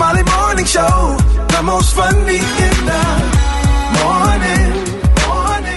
Smiley Morning Show, the most funny in the morning. morning.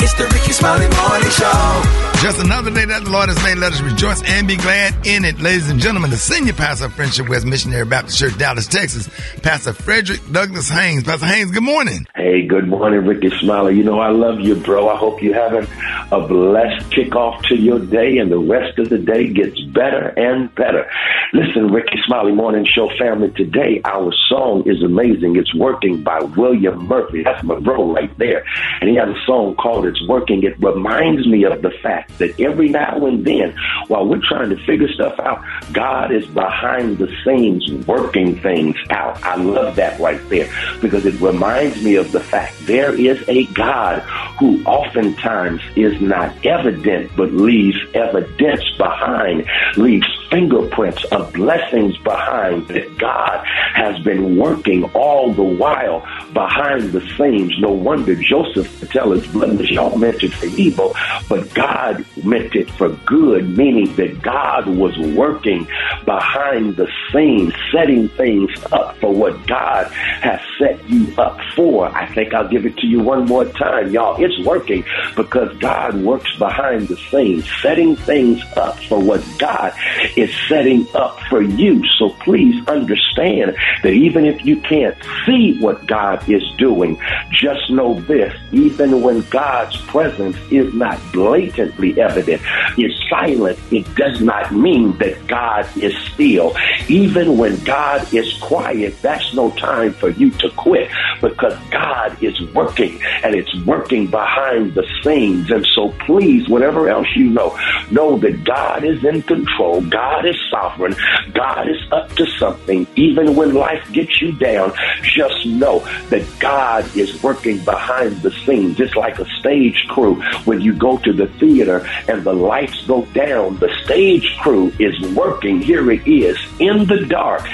It's the Rickey Smiley Morning Show. Just another day that the Lord has made. Let us rejoice and be glad in it. Ladies and gentlemen, the senior pastor of Friendship West Missionary Baptist Church, Dallas, Texas, Pastor Frederick Douglass Haynes. Pastor Haynes, good morning. Hey, good morning, Rickey Smiley. You know, I love you, bro. I hope you're having a blessed kickoff to your day and the rest of the day gets better and better. Listen, Rickey Smiley Morning Show family, today our song is amazing. It's Working by William Murphy. That's my bro right there. And he has a song called It's Working. It reminds me of the fact that every now and then, while we're trying to figure stuff out, God is behind the scenes working things out. I love that right there because it reminds me of the fact there is a God who oftentimes is not evident but leaves evidence behind, leaves fingerprints of blessings behind that God has been working all the while behind the scenes. No wonder Joseph could tell his brothers, y'all meant it for evil, but God meant it for good, meaning that God was working behind the scenes, setting things up for what God has set you up for. I think I'll give it to you one more time, y'all. It's working because God works behind the scenes, setting things up for what God is setting up for you. So please understand that even if you can't see what God is doing, just know this, even when God's presence is not blatantly evident, is silent, it does not mean that God is still. Even when God is quiet, that's no time for you to quit because God is working and it's working behind the scenes. And so please, whatever else you know, know that God is in control. God is sovereign. God is up to something. Even when life gets you down, just know that God is working behind the scenes. It's like a stage crew when you go to the theater and the lights go down, the stage crew is working. Here it is in the dark,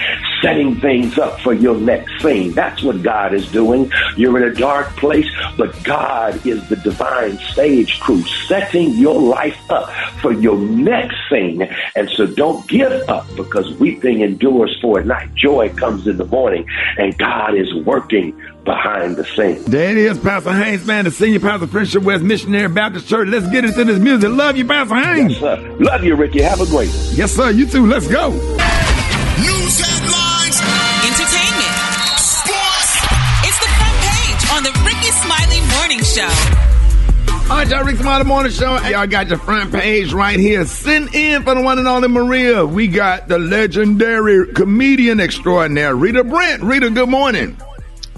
setting things up for your next scene. That's what God is doing. You're in a dark place, but God is the divine stage crew, setting your life up for your next scene. And so don't give up because weeping endures for a night. Joy comes in the morning, and God is working behind the scenes. There it is, Pastor Haynes, man, the senior pastor, of Friendship West Missionary Baptist Church. Let's get into this music. Love you, Pastor Haynes. Yes. Love you, Rickey. Have a great one. Yes, sir. You too. Let's go. Show. All right, y'all, Rick Smiley Morning Show. Y'all got your front page right here. Send in for the one and only Maria. We got the legendary comedian extraordinaire, Rita Brent. Rita, good morning.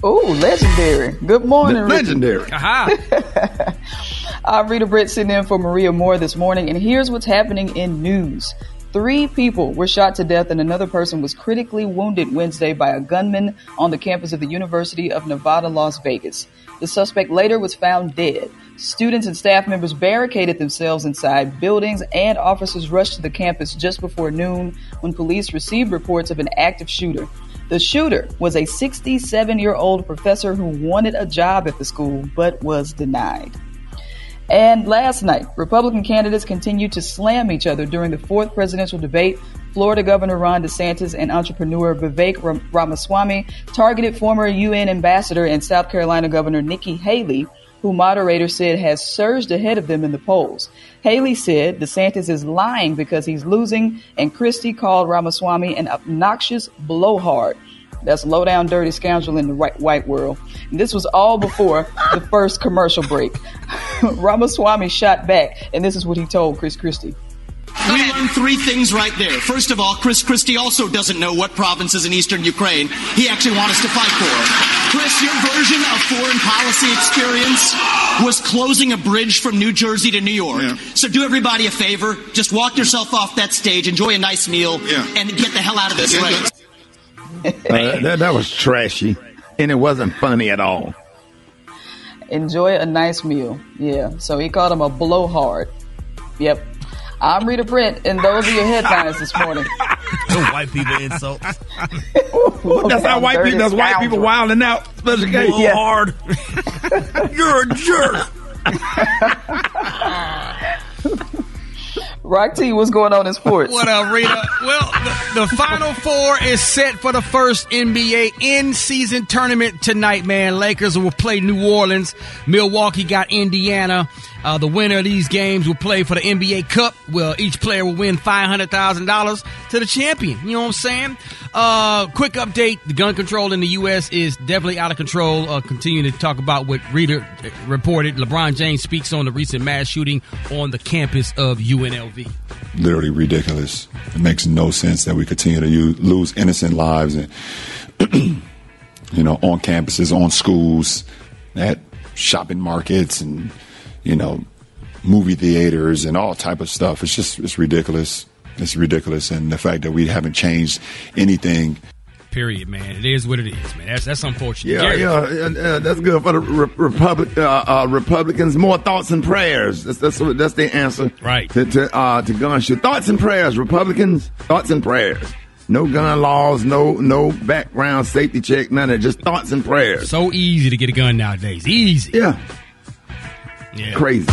Oh, legendary. Good morning, Rickey. legendary. I'm Rita Brent sitting in for Maria Moore this morning, and here's what's happening in news. Three people were shot to death and another person was critically wounded Wednesday by a gunman on the campus of the University of Nevada, Las Vegas. The suspect later was found dead. Students and staff members barricaded themselves inside buildings, and officers rushed to the campus just before noon when police received reports of an active shooter. The shooter was a 67 year old professor who wanted a job at the school but was denied. And last night, Republican candidates continued to slam each other during the fourth presidential debate. Florida Governor Ron DeSantis and entrepreneur Vivek Ram- Ramaswamy targeted former UN ambassador and South Carolina Governor Nikki Haley, who moderators said has surged ahead of them in the polls. Haley said DeSantis is lying because he's losing, and Christie called Ramaswamy an obnoxious blowhard. That's low down dirty scoundrel in the right, white world. And this was all before the first commercial break. Ramaswamy shot back, and this is what he told Chris Christie. We learned three things right there. First of all, Chris Christie also doesn't know what provinces in eastern Ukraine he actually wants us to fight for. Chris, your version of foreign policy experience was closing a bridge from New Jersey to New York. Yeah. So do everybody a favor, just walk yourself off that stage, enjoy a nice meal, Yeah. and get the hell out of this Yeah. race. Uh, that, that was trashy, and it wasn't funny at all. Enjoy a nice meal. Yeah. So he called him a blowhard. Yep. I'm Rita Brent, and those are your headlines this morning. The white people insults. That's how white people. That's white people wilding out. Special case. Blow Yeah. hard. You're a jerk. Rock T, what's going on in sports? What up, Rita? Well, the, the Final Four is set for the first NBA in-season tournament tonight, man. Lakers will play New Orleans. Milwaukee got Indiana. Uh, the winner of these games will play for the NBA Cup. Well, each player will win $500,000 to the champion. You know what I'm saying? Uh, quick update. The gun control in the U.S. is definitely out of control. Uh, continuing to talk about what Rita uh, reported. LeBron James speaks on the recent mass shooting on the campus of UNLV. literally ridiculous. It makes no sense that we continue to use, lose innocent lives and you know on campuses, on schools, at shopping markets, and you know movie theaters and all type of stuff. It's just it's ridiculous. It's ridiculous, and the fact that we haven't changed anything. Period, man. It is what it is, man. That's that's unfortunate. Yeah, Gary. yeah, and, uh, that's good for the re- Republic, uh, uh, Republicans. More thoughts and prayers. That's that's what, that's the answer. Right. To to, uh, to gun shoot. Thoughts and prayers, Republicans. Thoughts and prayers. No gun laws. No no background safety check. None of it. Just thoughts and prayers. So easy to get a gun nowadays. Easy. Yeah. Yeah. Crazy.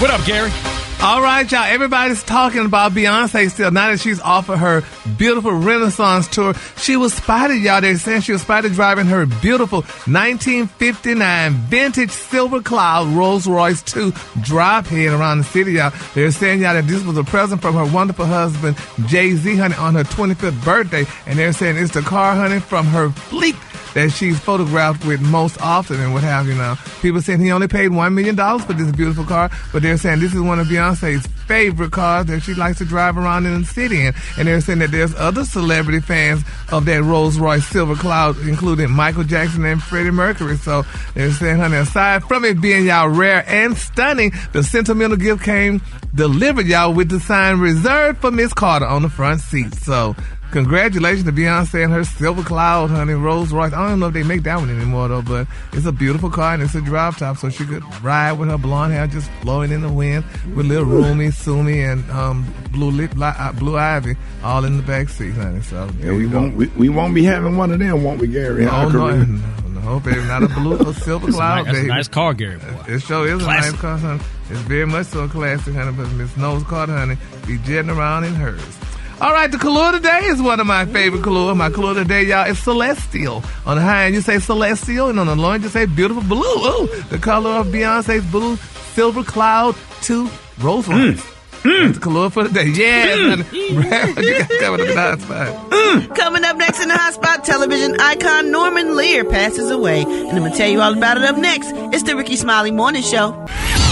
What up, Gary? All right, y'all. Everybody's talking about Beyonce still. Now that she's off of her beautiful Renaissance tour, she was spotted, y'all. They're saying she was spotted driving her beautiful 1959 vintage Silver Cloud Rolls Royce 2 drop head around the city, y'all. They're saying, y'all, that this was a present from her wonderful husband, Jay Z, honey, on her 25th birthday. And they're saying it's the car, honey, from her fleet that she's photographed with most often and what have you now. People saying he only paid $1 million for this beautiful car, but they're saying this is one of Beyonce's favorite cars that she likes to drive around in the city in. And they're saying that there's other celebrity fans of that Rolls Royce Silver Cloud, including Michael Jackson and Freddie Mercury. So they're saying, honey, aside from it being y'all rare and stunning, the sentimental gift came delivered y'all with the sign reserved for Miss Carter on the front seat. So Congratulations to Beyonce and her Silver Cloud, honey, Rolls Royce. I don't know if they make that one anymore though, but it's a beautiful car and it's a drop top, so she could ride with her blonde hair just blowing in the wind with little Rumi, Sumi, and um, Blue Lip, uh, Blue Ivy all in the back seat, honey. So Yeah, we go. won't we, we won't be having one of them, won't we, Gary? No, Our no, no, no, hope it's not a blue or silver cloud, nice- that's a nice car, Gary, boy. It sure is Classic. a nice car, honey. It's very much so a classic, honey. But Miss Knowles-Carter, honey, be jetting around in hers. All right, the color today is one of my favorite color. My color today, y'all, is celestial. On the high end, you say celestial, and on the low end, you say beautiful blue. Ooh, the color of Beyonce's blue silver cloud to Rolls Royce. That's the color for the day. Yeah, mm. honey. Brat, what you got coming up in the hot spot? Mm. Coming up next in the hot spot, television icon Norman Lear passes away. And I'm going to tell you all about it up next. It's the Rickey Smiley Morning Show.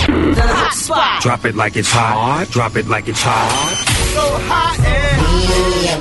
The hot spot. Drop it like it's hot. Drop it like it's hot. So hot and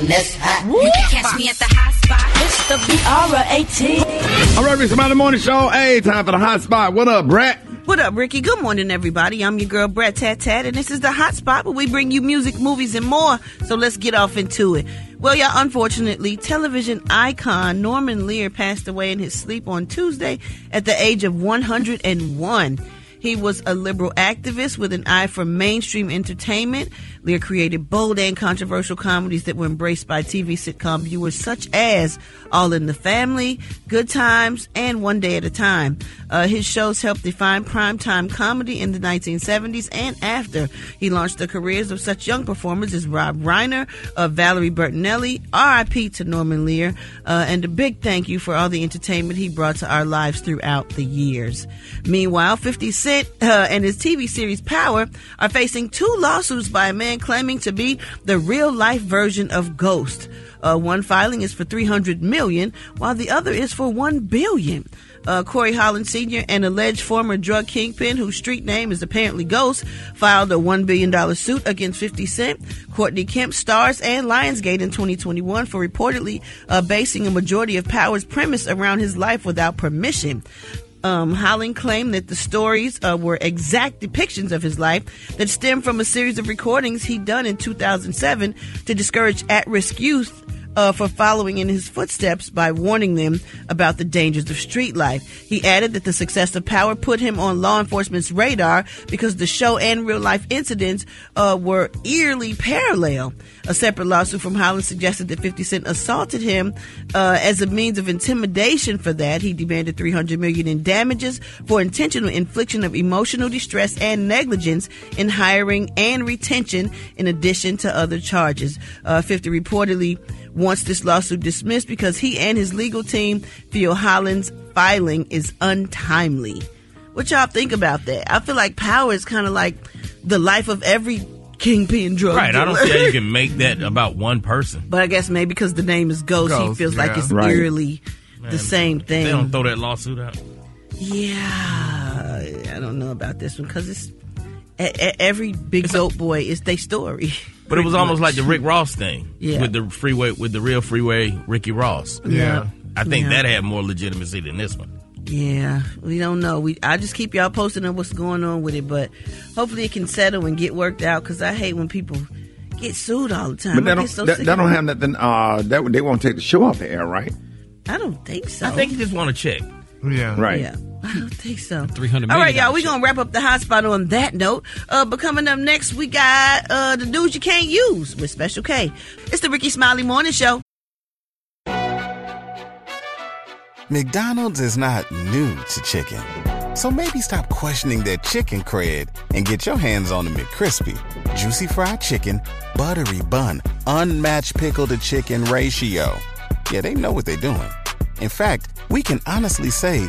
You can catch me at the hot spot. It's the B-R-A-T. All right, Rick Smiley Morning Show. Hey, time for the hot spot. What up, Brat? What up, Rickey? Good morning, everybody. I'm your girl, Brat Tat Tat, and this is the Hot Spot where we bring you music, movies, and more. So let's get off into it. Well, y'all, unfortunately, television icon Norman Lear passed away in his sleep on Tuesday at the age of 101. He was a liberal activist with an eye for mainstream entertainment. Lear created bold and controversial comedies that were embraced by TV sitcom viewers such as All in the Family, Good Times, and One Day at a Time. Uh, his shows helped define primetime comedy in the 1970s and after. He launched the careers of such young performers as Rob Reiner, uh, Valerie Bertinelli, R.I.P. to Norman Lear, uh, and a big thank you for all the entertainment he brought to our lives throughout the years. Meanwhile, 50 Cent uh, and his TV series Power are facing two lawsuits by a man claiming to be the real life version of Ghost. Uh, one filing is for 300 million, while the other is for 1 billion. Uh, Corey Holland Sr., an alleged former drug kingpin whose street name is apparently Ghost, filed a $1 billion suit against 50 Cent. Courtney Kemp Starz and Lionsgate in 2021 for reportedly uh, basing a majority of Power's premise around his life without permission. Um, Holland claimed that the stories uh, were exact depictions of his life that stemmed from a series of recordings he'd done in 2007 to discourage at risk youth uh, for following in his footsteps by warning them about the dangers of street life. He added that the success of Power put him on law enforcement's radar because the show and real life incidents uh, were eerily parallel. A separate lawsuit from Holland suggested that 50 Cent assaulted him uh, as a means of intimidation. For that, he demanded 300 million in damages for intentional infliction of emotional distress and negligence in hiring and retention, in addition to other charges. Uh, 50 reportedly wants this lawsuit dismissed because he and his legal team feel Holland's filing is untimely. What y'all think about that? I feel like Power is kind of like the life of every kingpin drug Right. I don't dealer. see how you can make that about one person. But I guess maybe because the name is Ghost, he Ghost, feels like it's Right. eerily the same thing. They don't throw that lawsuit out. Yeah, I don't know about this one because it's every big dope boy is their story. But it was almost much. like the Rick Ross thing. Yeah. With the freeway, with the real freeway Ricky Ross. Yeah. I think Yeah. that had more legitimacy than this one. Yeah, we don't know. We I just keep y'all posted on what's going on with it, but hopefully it can settle and get worked out. Because I hate when people get sued all the time. But I that get don't, so that, sick that don't have nothing. Uh, that they won't take the show off the air, right? I don't think so. I think you just want to check. Yeah. Right. Yeah, I don't think so. Three hundred. All right, y'all. We're gonna wrap up the hot spot on that note. Uh, but coming up next, we got uh the dudes you can't use with Special K. It's the Rickey Smiley Morning Show. McDonald's is not new to chicken. So maybe stop questioning their chicken cred and get your hands on the McCrispy. Juicy fried chicken, buttery bun, unmatched pickle to chicken ratio. Yeah, they know what they're doing. In fact, we can honestly say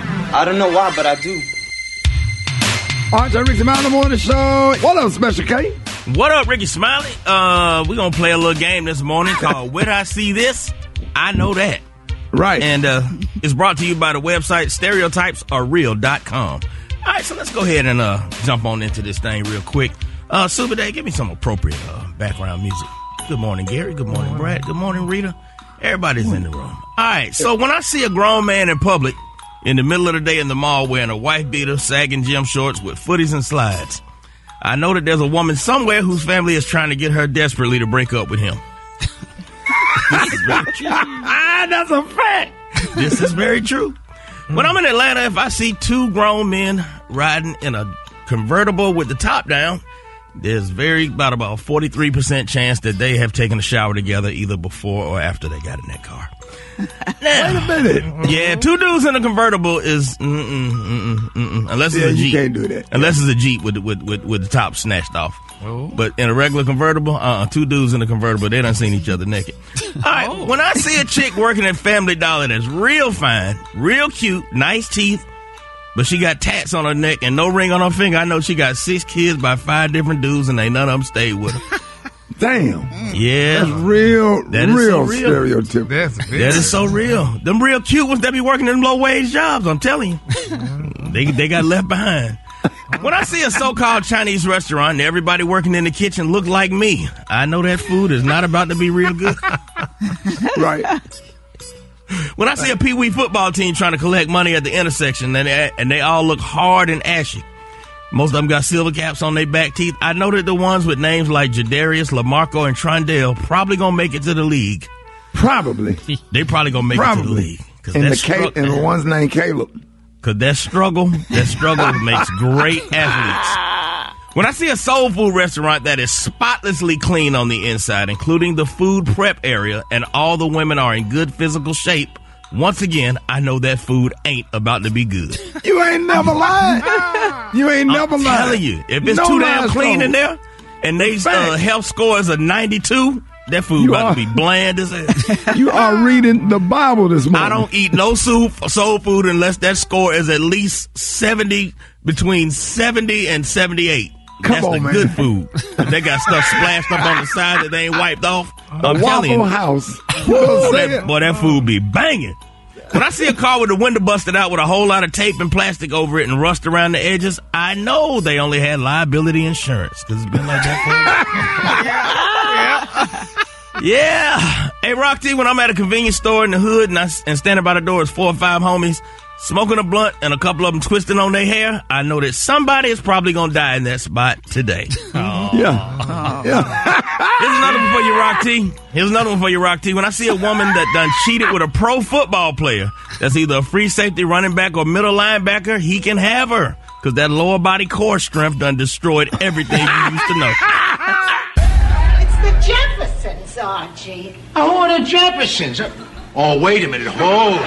I don't know why, but I do. All right, so Rickey Smiley Morning Show. What up, Special K? What up, Rickey Smiley? Uh, we're gonna play a little game this morning called Where Did I See This? I Know That. Right. And uh, it's brought to you by the website stereotypesarereal.com. All right, so let's go ahead and uh, jump on into this thing real quick. Uh, Super Day, give me some appropriate uh, background music. Good morning, Gary. Good morning, Brat. Good morning, Rita. Everybody's in the room. All right, so when I see a grown man in public in the middle of the day in the mall wearing a wife beater, sagging gym shorts with footies and slides, I know that there's a woman somewhere whose family is trying to get her desperately to break up with him. ah, that's a fact. this is very true. When I'm in Atlanta, if I see two grown men riding in a convertible with the top down, there's very about about 43% chance that they have taken a shower together either before or after they got in that car. Wait a minute. Yeah, two dudes in a convertible is mm-mm, mm-mm, mm-mm, unless it's Yeah, a you Jeep. can't do that. Unless it's a Jeep with with with, with the top snatched off. Oh. But in a regular convertible, uh, two dudes in a convertible, they done seen each other naked. All right, oh. when I see a chick working at Family Dollar that's real fine, real cute, nice teeth, but she got tats on her neck and no ring on her finger, I know she got six kids by five different dudes and ain't none of them stayed with her. Damn. Mm. Yeah. That's real, That is real, so real. stereotypical. That's That is so real. Them real cute ones that be working in low wage jobs. I'm telling you, they they got left behind. When I see a so-called Chinese restaurant and everybody working in the kitchen look like me, I know that food is not about to be real good. right. When I see a pee wee football team trying to collect money at the intersection and they, and they all look hard and ashy, most of them got silver caps on their back teeth. I know that the ones with names like Jadarius, Lamarco, and Trondell probably gonna make it to the league. Probably. They probably gonna make it to the Probably. league. 'Cause And the strugg- and the one's named Caleb. Cause that struggle, that struggle makes great athletes. When I see a soul food restaurant that is spotlessly clean on the inside, including the food prep area, and all the women are in good physical shape, once again, I know that food ain't about to be good. You ain't never lied. You ain't never I'm lied. telling you, if it's No too damn clean told. in there, and they uh, health score is a 92, that food You about are- to be bland as hell. You are reading the Bible this morning. I don't eat no soup, soul food unless that score is at least 70, between 70 and 78. Come That's on, the man. good food. they got stuff splashed up on the side that they ain't wiped off. A I'm telling you. Waffle House. Ooh, Say that, boy, that food be banging. When I see a car with the window busted out with a whole lot of tape and plastic over it and rust around the edges, I know they only had liability insurance because it's been like that for yeah. Yeah. Hey, Rock T, when I'm at a convenience store in the hood and, I, and standing by the door is four or five homies smoking a blunt and a couple of them twisting on their hair, I know that somebody is probably going to die in that spot today. Oh. Yeah. Yeah. Here's another one for you, Rock T. Here's another one for you, Rock T. When I see a woman that done cheated with a pro football player that's either a free safety running back or middle linebacker, he can have her. Because that lower body core strength done destroyed everything you used to know. It's the Jeffersons, Archie. Oh, the Jeffersons. Oh, wait a minute. Hold.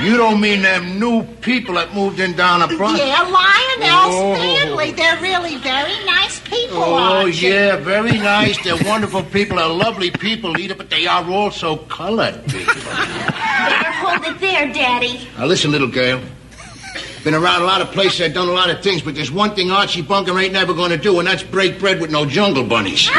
You don't mean them new people that moved in down the front? Yeah, Lionel Oh. Stanley. They're really very nice people, Oh, yeah, very nice. They're wonderful people. They're lovely people, Lita, but they are also colored people. Better hold it there, Daddy. Now, listen, little girl. Been around a lot of places, I've done a lot of things, but there's one thing Archie Bunker ain't never going to do, and that's break bread with no jungle bunnies.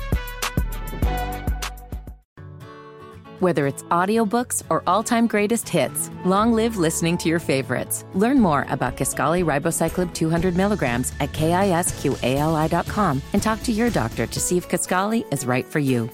Whether it's audiobooks or all-time greatest hits, long live listening to your favorites. Learn more about Kisqali Ribociclib 200 milligrams at kisqali.com and talk to your doctor to see if Kisqali is right for you.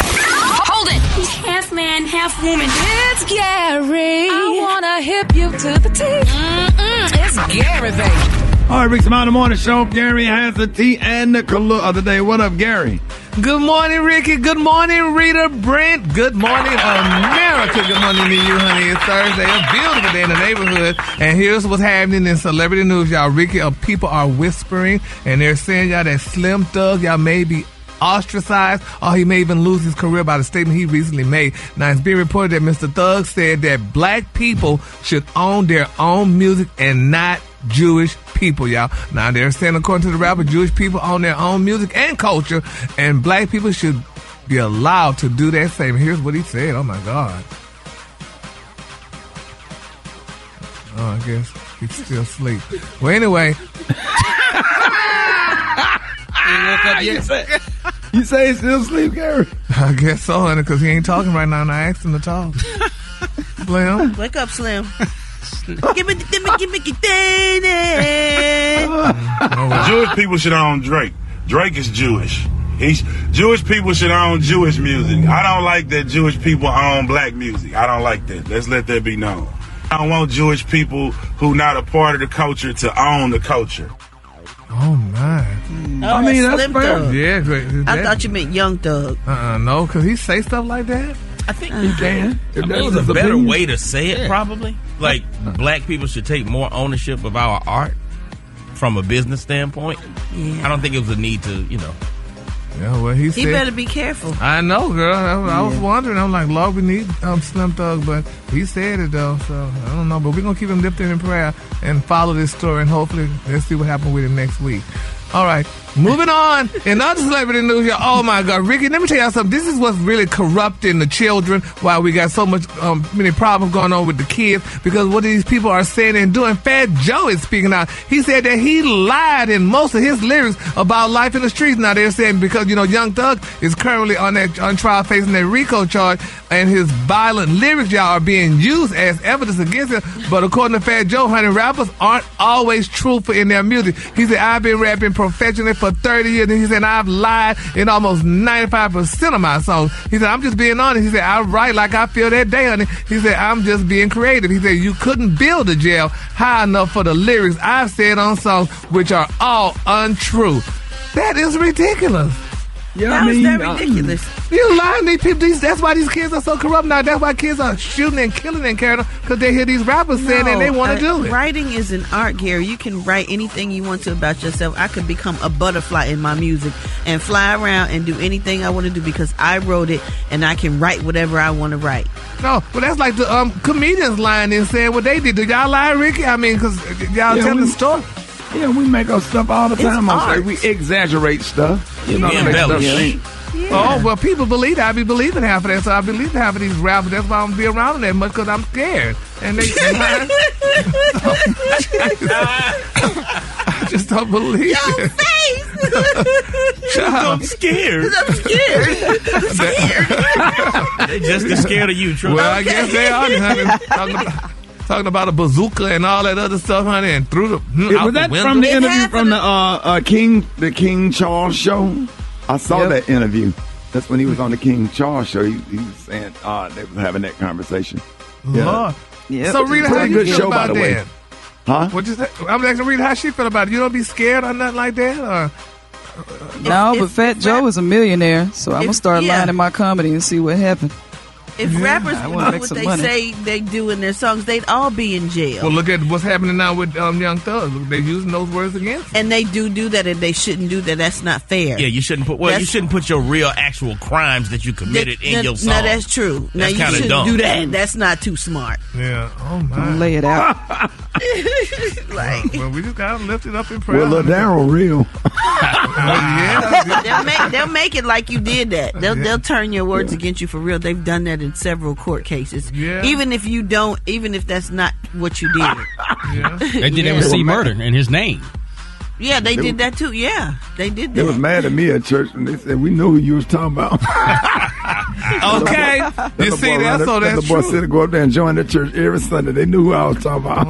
Hold it! He's half man, half woman. It's Gary. I wanna hip you to the T. Mm-mm, it's Gary, baby. All right, Rick's Mountain Morning Show. Gary has the tea and the color of the day. What up, Gary? Good morning, Rickey. Good morning, Rita Brent. Good morning, America. Good morning to you, honey. It's Thursday, a beautiful day in the neighborhood. And here's what's happening in celebrity news, y'all. Rickey, uh, people are whispering and they're saying, y'all, that Slim Thug, y'all may be ostracized or he may even lose his career by the statement he recently made. Now, it's being reported that Mr. Thug said that black people should own their own music and not Jewish people, y'all. Now, they're saying, according to the rapper, Jewish people own their own music and culture, and black people should be allowed to do that same. Here's what he said. Oh, my God. Oh, I guess he's still asleep. Well, anyway. Ah, you say, you say he's still asleep, Gary? I guess so, honey, because he ain't talking right now, and I asked him to talk. Slim? Wake up, Slim. give me, give me, give me, give me. Jewish people should own Drake. Drake is Jewish. He's Jewish people should own Jewish music. I don't like that Jewish people own black music. I don't like that. Let's let that be known. I don't want Jewish people who not a part of the culture to own the culture. Oh, my. Oh, I mean, that's Slim fair. Thug. Yeah, great. I thought you meant Young Thug. Uh-uh, no, because he say stuff like that? I think he can. I mean, there's a better way to say it, probably. Like, black people should take more ownership of our art from a business standpoint. Yeah. I don't think it was a need to, you know. Yeah, well, he, said He said. better be careful. I know, girl. I, I was wondering. I'm like, Lord, we need um, Slim Thug, but he said it though, so I don't know. But we're gonna keep him lifted in prayer and follow this story, and hopefully, let's see what happens with him next week. All right, moving on. In other celebrity news, y'all, oh my God, Rickey, let me tell y'all something. This is what's really corrupting the children. Why we got so much um, many problems going on with the kids because what these people are saying and doing. Fat Joe is speaking out. He said that he lied in most of his lyrics about life in the streets. Now they're saying because you know Young Thug is currently on that on trial facing that RICO charge, and his violent lyrics, y'all, are being used as evidence against him. But according to Fat Joe, honey, rappers aren't always truthful in their music. He said, "I've been rapping." professionally for 30 years. And he said, I've lied in almost 95% of my songs. He said, I'm just being honest. He said, I write like I feel that day, honey. He said, I'm just being creative. He said, you couldn't build a jail high enough for the lyrics I've said on songs which are all untrue. That is ridiculous. Yeah, How is that ridiculous? You lying these people. These, that's why these kids are so corrupt now. That's why kids are shooting and killing and carrying because they hear these rappers saying and they want to uh, do it. Writing is an art, Gary. You can write anything you want to about yourself. I could become a butterfly in my music and fly around and do anything I want to do because I wrote it and I can write whatever I want to write. No, well, that's like the um, comedians lying and saying what they did. Do y'all lie, Rickey? I mean, because y'all Yeah, tell we- the story. Yeah, we make up stuff all the time. on art. We exaggerate stuff. You know, We to make stuff embellish. seem- Oh, well, people believe that. I be believing half of that, so I believe half of these rappers. That's why I don't be around them that much because I'm scared. And they, I just don't believe it. I'm scared. I'm scared. I'm scared. They just as scared of you, Trump. Well, I guess they are, honey. Talking about, a bazooka and all that other stuff, honey, and through the hmm, Yeah, out was that window. from the interview from the uh, uh, King the King Charles show? I saw Yep. that interview. That's when he was on the King Charles show. He, he was saying uh, they was having that conversation. Lord. So, Rita, how Pretty you good feel show, about by the way. that? Huh? What you say? I'm asking Rita how she feel about it. You don't be scared or nothing like that, or No, but Fat Joe is a millionaire, so I'm gonna start yeah. lying in my comedy and see what happens. If rappers I would do what they money. say they do in their songs, they'd all be in jail. well, look at what's happening now with um, Young Thug. They're using those words against. and they do do that, and they shouldn't do that. That's not fair. Yeah, you shouldn't put. Well, you shouldn't put your real, actual crimes that you committed That- in no, your song. No, that's true. Now That's you kinda shouldn't dumb. do that. That's not too smart. Yeah. Oh my. Lay it out. like, well, we just gotta lift it up in prayer. Well, little Daryl real. they'll make they'll make it like you did that. They'll they'll turn your words against you for real. They've done that in several court cases. Yeah. Even if you don't, even if that's not what you did. They did that with C Murder in his name. Yeah, they They did were- that too. Yeah, they did They was mad at me at church and they said we knew who you was talking about. Okay. You see, boy that's so that's that boy true. said to go up there and join the church every Sunday. They knew who I was talking about.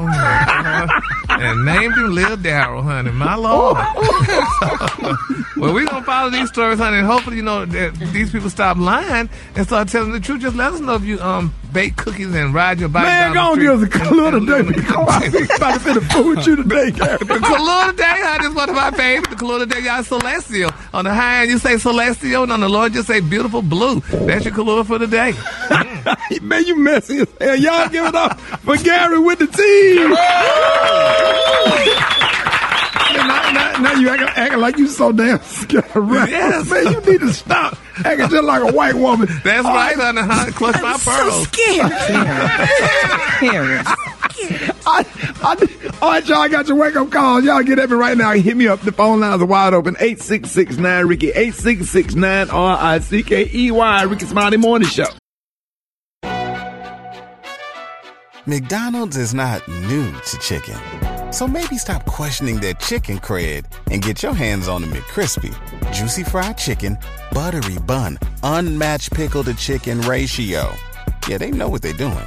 and named him Lil Daryl, honey. My lord. well, we're gonna follow these stories, honey, and hopefully, you know, that these people stop lying and start telling the truth. Just let us know if you um bake cookies and ride your bike Man, down go the on, give us a clue today. I'm about to fit a fool with you today, Gary. The color today, honey, is one of my favorites. The color today, y'all celestial. On the high end, you say celestial, and on the low, end, you say beautiful blue. That's your color for the day. Man, you messy as hell. Y'all give it up for Gary with the team. now, now, now you acting, acting like you so damn scared. Right? Yes. Man, you need to stop acting just like a white woman. That's right, honey. honey. Clutch my pearls. I, I, all right, y'all I got your wake up calls. Y'all get at me right now. Hit me up. The phone lines are wide open. 8669 Rickey. 8669 R I C K E Y. Rickey Smiley Morning Show. McDonald's is not new to chicken. So maybe stop questioning their chicken cred and get your hands on the McCrispy. Juicy fried chicken, buttery bun, unmatched pickle to chicken ratio. Yeah, they know what they're doing.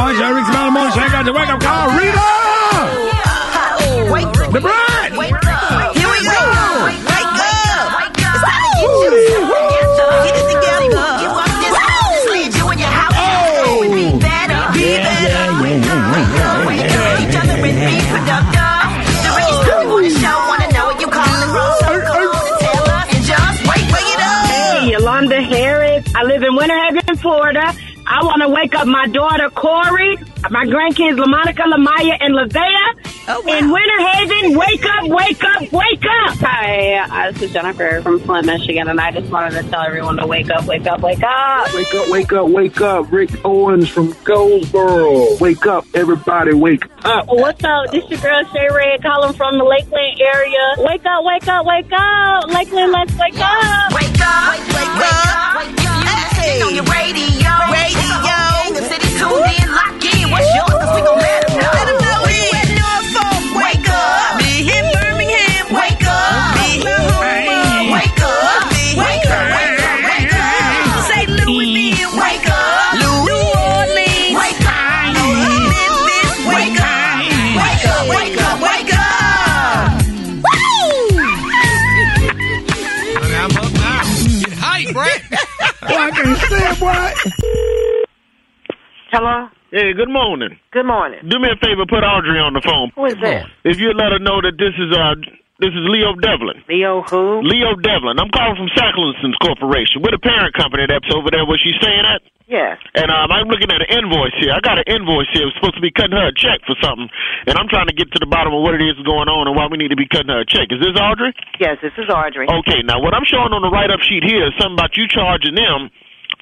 All right, y'all. Rickey Smiley Morning Show. I got your wake up call. Rita! The bride! Here we go. Wake up. It's time to get you. Get it together. You want this house. Leave you in your house. Oh. Be better. Be better. Wake up. Wake up. Wake up. Each other and be productive. The Rickey Smiley Morning Show. Wanna know what you calling from? So go on and tell us and just wake, wake it up. Hey, Yolanda Harris. I live in Winter Haven, Florida. I want to wake up my daughter Corey, my grandkids LaMonica, Lamaya, and Lavea, Oh, In Winter Haven, wake up, wake up, wake up! Hi, uh, this is Jennifer from Flint, Michigan, and I just wanted to tell everyone to wake up, wake up, wake up! Wake up, wake up, wake up. Rick Owens from Goldsboro. Wake up, everybody, wake up. What's up? This your girl Shay Ray calling from the Lakeland area. Wake up, wake up, wake up! Lakeland, let's wake up! Wake up, wake up, wake up. Hey. on your radio. Radio. The city tuned in, lock in. What's yours? Cause we gon' Hello? Hey, good morning. Good morning. Do me a favor, put Audrey on the phone. Who is that? If you let her know that this is uh this is Leo Devlin. Leo who? Leo Devlin. I'm calling from Sacklinson's Corporation. We're the parent company that's over there where she saying at. Yes. And um, I'm looking at an invoice here. I got an invoice here. We're supposed to be cutting her a check for something. And I'm trying to get to the bottom of what it is going on and why we need to be cutting her a check. Is this Audrey? Yes, this is Audrey. Okay, now what I'm showing on the write up sheet here is something about you charging them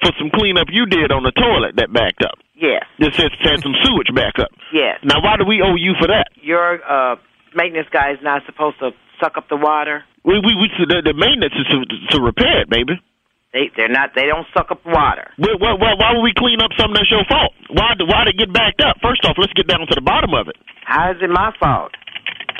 for some cleanup you did on the toilet that backed up. Yes. This says had some sewage back up. Yes. Now, why do we owe you for that? Your uh, maintenance guy is not supposed to suck up the water. We we, we the, the maintenance is to, to repair it, baby. They they're not. They don't suck up water. Why, why, why would we clean up something that's your fault? Why why did it get backed up? First off, let's get down to the bottom of it. How is it my fault?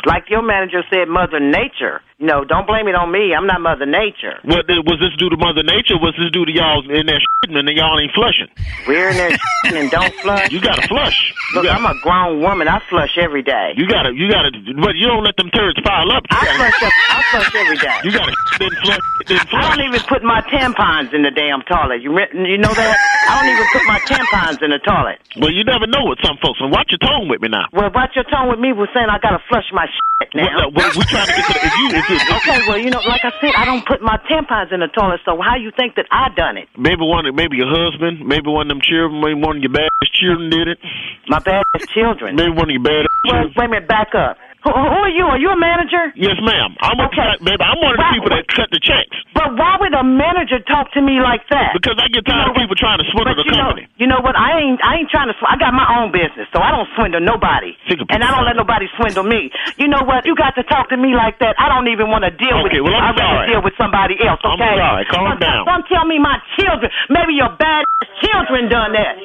Like your manager said, Mother Nature. No, don't blame it on me. I'm not Mother Nature. What was this due to Mother Nature? Was this due to y'all in there shitting and y'all ain't flushing? We're in there shitting and don't flush. You gotta flush. Look, gotta, I'm a grown woman. I flush every day. You gotta, you gotta, but you don't let them turds pile up. I flush up. I flush every day. You gotta then flush, then flush. I don't even put my tampons in the damn toilet. You you know that? I don't even put my tampons in the toilet. Well, you never know with some folks. And watch your tone with me now. Well, watch your tone with me was saying I gotta flush my shit now. Well, well, we trying to get to the, if you, if you, if okay, well, you know, like I said, I don't put my tampons in the toilet. So how you think that I done it? Maybe one, maybe your husband, maybe one of them children, maybe one of your bad children did it. My bad children. Maybe one of your bad. Well, wait a minute, back up. Who, who are you? Are you a manager? Yes, ma'am. I'm okay. a, baby. I'm one of the people that cut the checks. But why would a manager talk to me like that? Because I get tired you know of people trying to swindle the you company. Know, you know what? I ain't I ain't trying to. Sw- I got my own business, so I don't swindle nobody, and I don't let nobody swindle me. You know what? You got to talk to me like that. I don't even want to deal with Okay, you. well, I'm I'd rather sorry. deal with somebody else. I'm sorry. Calm don't, down. Don't tell me my children. Maybe your bad children done that.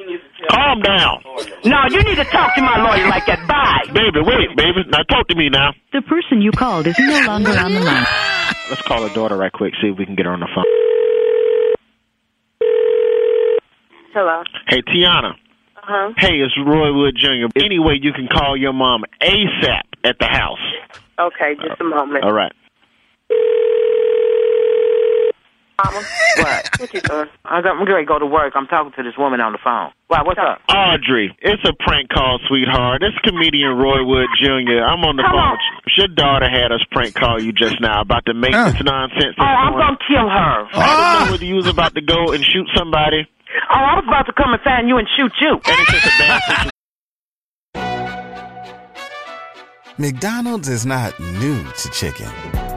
Calm down. No, you need to talk to my lawyer like that. Bye. Baby, wait, baby. Now talk to me now. The person you called is no longer on the line. Let's call her daughter right quick, see if we can get her on the phone. Hello. Hey, Tiana. Uh-huh. Hey, it's Roy Wood Jr. Anyway, you can call your mom ASAP at the house. Okay, just a moment. All right. Mama, what? What you doing? I got, I'm going to go to work. I'm talking to this woman on the phone. Why? What's up? Audrey, it's a prank call, sweetheart. It's comedian Roy Wood Jr. I'm on the Come phone. on. with you. Your daughter had us prank call you just now about the maintenance nonsense. Oh, I'm gonna kill her. I didn't know ah! whether you was about to go and shoot somebody. Oh, I was about to come and find you and shoot you. And it's just a bad situation. McDonald's is not new to chicken.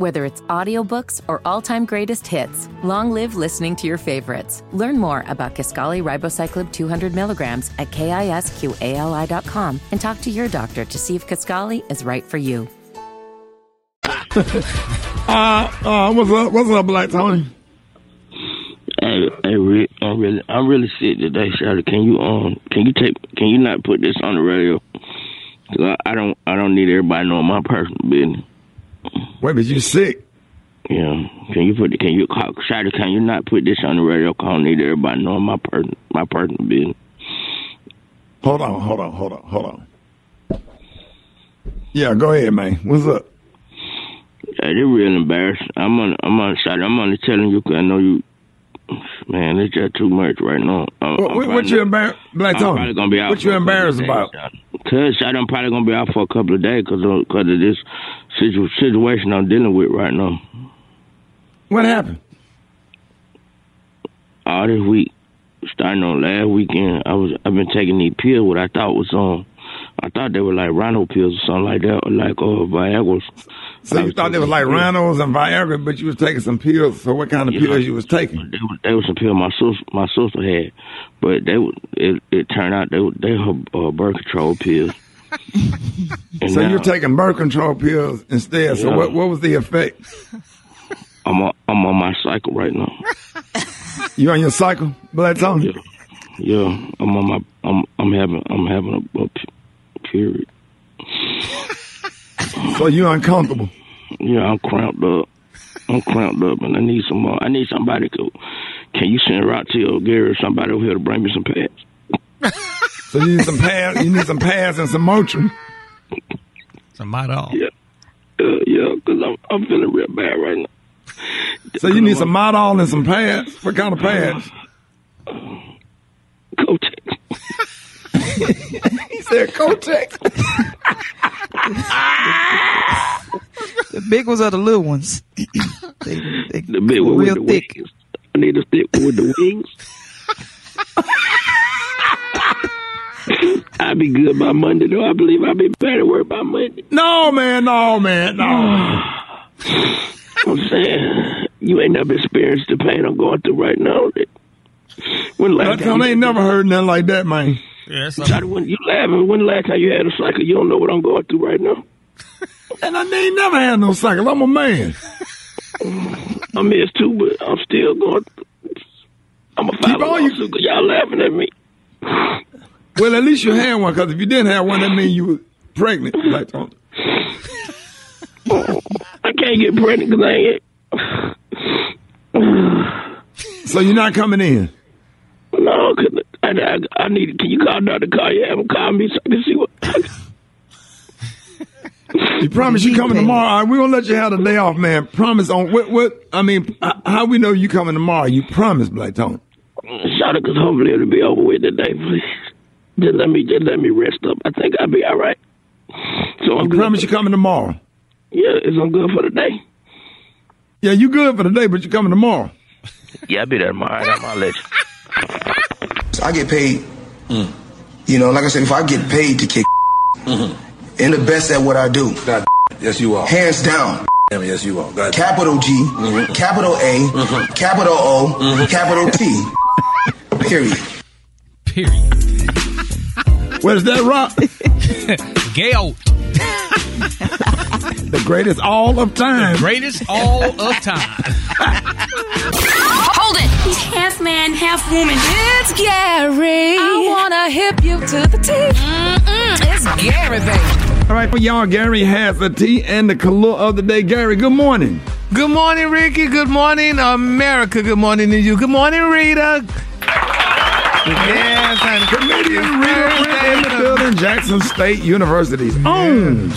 Whether it's audiobooks or all-time greatest hits, long live listening to your favorites. Learn more about Kisqali Ribociclib 200 milligrams at kisqali.com and talk to your doctor to see if Kisqali is right for you. Uh, uh, what's up? What's up, Black Tony? Hey, hey, Rick, I'm really, I'm really sick today, Shawty. Can you, um, can you take, can you not put this on the radio? 'Cause I, I don't, I don't need everybody knowing my personal business. Wait, but you sick? Yeah. Can you put, can you, call, Shawty, can you not put this on the radio? 'Cause I don't need everybody knowing my person, my personal business. Hold on, hold on, hold on, hold on. Yeah, go ahead, man. What's up? Hey, they're real embarrassed. I'm on. I'm on side. I'm only telling you 'cause I know you. Man, it's just too much right now. I'm, What, I'm what, you embarrassed, Black I'm Tony? probably gonna be out. What you embarrassed about? days. Cause I'm probably gonna be out for a couple of days because of, 'cause of this situ- situation I'm dealing with right now. What happened? All this week, starting on last weekend, I was I've been taking these pills. What I thought was um, I thought they were like rhino pills or something like that, or like uh Viagra's. So you thought they was like rhinos and Viagra, but you was taking some pills. So what kind of Yeah. pills you was taking? They were, they were some pills my sister my sister had, but they it it turned out they were, they were uh, birth control pills. So now- you're taking birth control pills instead. So Yeah. what what was the effect? I'm on, I'm on my cycle right now. You on your cycle, Black Tony? Yeah, I'm on my I'm I'm having I'm having a, a period. So you're uncomfortable? Yeah, I'm cramped up. I'm cramped up, and I need some more. I need somebody to. Can you send Roxy or Gary or somebody over here to bring me some pads? So you need some pads. You need some pads and some Motrin. Some Midol. Yeah, uh, yeah, because I'm I'm feeling real bad right now. So you need some Midol and some pads. What kind of pads? Kotex. he said Kotex. The big ones are the little ones. they, they The big one real with the thick. wings. I need a thick one with the wings. I'll be good by Monday, though. I believe I'll be better work by Monday. No, man, no, man, no. I'm saying you ain't never experienced the pain I'm going through right now. When Black last time Tony you, ain't never heard nothing like that, man. Yeah, Shawty, when you laughing, when the last time you had a cycle, you don't know what I'm going through right now. And I ain't never had no cycle. I'm a man. I miss too, but I'm still going. I'm a file a lawsuit 'cause y'all laughing at me. Well, at least you had one, because if you didn't have one, that means you were pregnant, Black Tony. I can't get pregnant because I ain't. So you're not coming in? No, cause I, I, I need. Can you call Dr. Call you? Have him call me so I can see what. You promise you coming tomorrow? Right, we're gonna let you have the day off, man. Promise on what? What? I mean, how we know you coming tomorrow? You promise, Black Tony. Shout out, cause hopefully it'll be over with today, please. Just let me, just let me rest up. I think I'll be all right. So I'm You good. promise you coming tomorrow? Yeah, it's I'm good for the day. Yeah, you good for the day, but you're coming tomorrow? Yeah, I'll be there tomorrow. I got my list. let you. I get paid. Mm. You know, like I said if I get paid to kick. Mm-hmm. And the best at what I do. God, yes, you are. Hands down. Damn, yes, you are. God. Capital G, mm-hmm. capital A, mm-hmm. capital O, capital T. Period. What is that, Rock? Gail. the greatest all of time. Greatest all of time. Hold it. He's half man, half woman. It's Gary. I wanna hip you to the teeth. Mm-mm, it's Gary, baby. All right, for y'all, Gary has the tea and the color of the day. Gary, good morning. Good morning, Rickey. Good morning, America. Good morning to you. Good morning, Rita. Yes, and Comedian Rita Brent in the building, Jackson State University's own.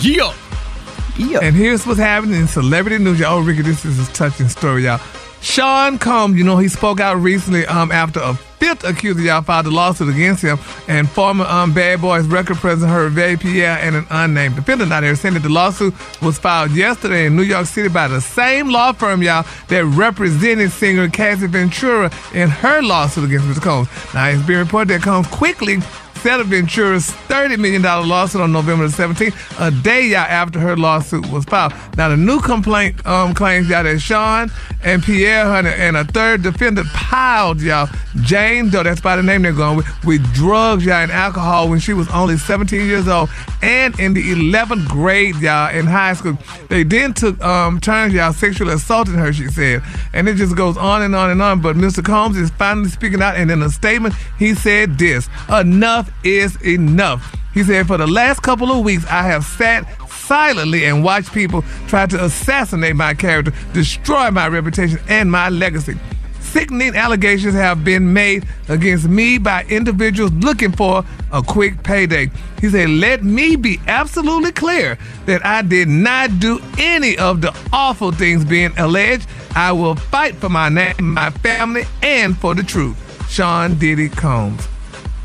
Yeah. And here's what's happening in celebrity news. Y'all, oh, Rickey, this is a touching story, y'all. Sean Combs, you know, he spoke out recently um, after a fifth accuser, y'all, filed a lawsuit against him. And former um, Bad Boys record president Harve Pierre and an unnamed defendant out there saying that the lawsuit was filed yesterday in New York City by the same law firm, y'all, that represented singer Cassie Ventura in her lawsuit against Mr. Combs. Now, it's been reported that Combs quickly settled Ventura's $30 million lawsuit on November the 17th, a day y'all after her lawsuit was filed. Now, the new complaint um, claims y'all that Sean and Pierre Hunter and a third defendant piled y'all Jane Doe, that's by the name they're going with, with drugs y'all and alcohol when she was only 17 years old and in the 11th grade y'all in high school. They then took um, turns y'all sexually assaulting her, she said. And it just goes on and on and on. But Mr. Combs is finally speaking out and in a statement, he said this, enough is enough. He said, for the last couple of weeks, I have sat silently and watched people try to assassinate my character, destroy my reputation and my legacy. sickening allegations have been made against me by individuals looking for a quick payday. He said, Let me be absolutely clear that I did not do any of the awful things being alleged. I will fight for my name, my family, and for the truth. Sean Diddy Combs.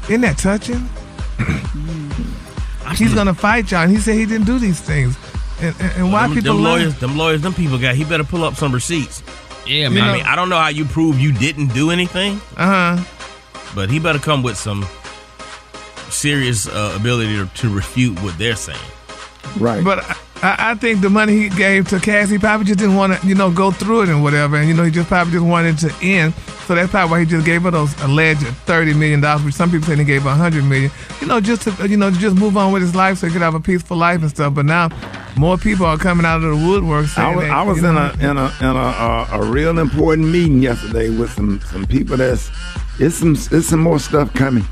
Isn't that touching? He's gonna fight y'all, and he said he didn't do these things. And, and, and why them, people them lawyers, them lawyers, them people got. He better pull up some receipts. Yeah, man. I mean, I don't know how you prove you didn't do anything. Uh huh. But he better come with some serious uh, ability to, to refute what they're saying. Right. But I, I think the money he gave to Cassie probably just didn't want to, you know, go through it and whatever. And, you know, he just probably just wanted to end. So that's probably why he just gave her those alleged $30 million, which some people say he gave her 100 million, you know, just to, you know, just move on with his life so he could have a peaceful life and stuff. But now more people are coming out of the woodwork saying I was, that, I was in know, a in a in a, uh, a real important meeting yesterday with some some people that's it's some it's some more stuff coming.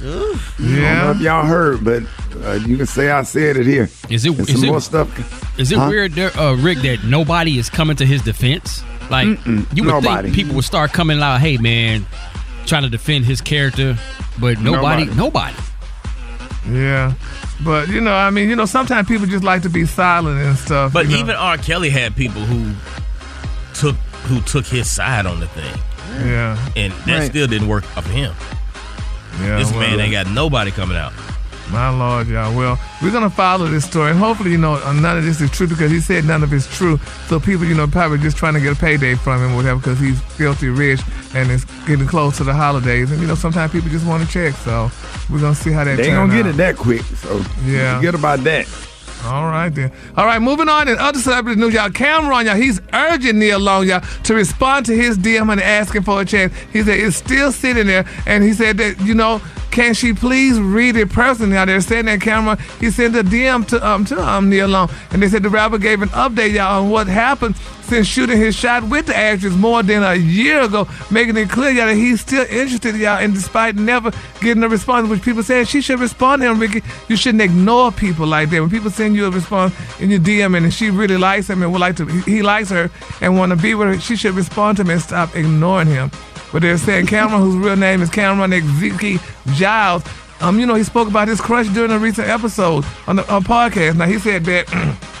I don't know if y'all heard, but uh, you can say I said it here. Is it? There's Is some it, more stuff? is it Huh? weird, there, uh, Rick, that nobody is coming to his defense? Like Mm-mm, you would nobody. think people would start coming out, "Hey, man," trying to defend his character, but nobody, Nobody. nobody. Yeah. But, you know, I mean, you know, sometimes people just like to be silent and stuff. But you know. even R. Kelly had people who took who took his side on the thing, Yeah. and that Right. still didn't work for him. Yeah, this well, man ain't got nobody coming out. My Lord, y'all. Well, we're gonna follow this story, and hopefully, you know, uh, none of this is true because he said none of it's true. So people, you know, probably just trying to get a payday from him, or whatever, because he's filthy rich and it's getting close to the holidays, and you know, sometimes people just want to check. So we're gonna see how that. They ain't gonna get it that quick. So Yeah. forget about that. All right then. All right, moving on in other celebrity news, y'all. Cam'ron, y'all, he's urging Nia Long, y'all, to respond to his DM and asking for a chance. He said it's still sitting there, and he said that you know, can she please read it personally? Now they're saying that Cam'ron he sent a DM to um to um Nia Long, and they said the rapper gave an update, y'all, on what happened since shooting his shot with the actress more than a year ago, making it clear, y'all, that he's still interested, y'all, and despite never getting a response, which people saying she should respond to him, Rickey. You shouldn't ignore people like that. When people send you a response in your DM and she really likes him and would like to, he he likes her and want to be with her, she should respond to him and stop ignoring him. But they're saying Cam'ron, whose real name is Cameron Ezike Giles, um, you know, he spoke about his crush during a recent episode on the on podcast. Now he said that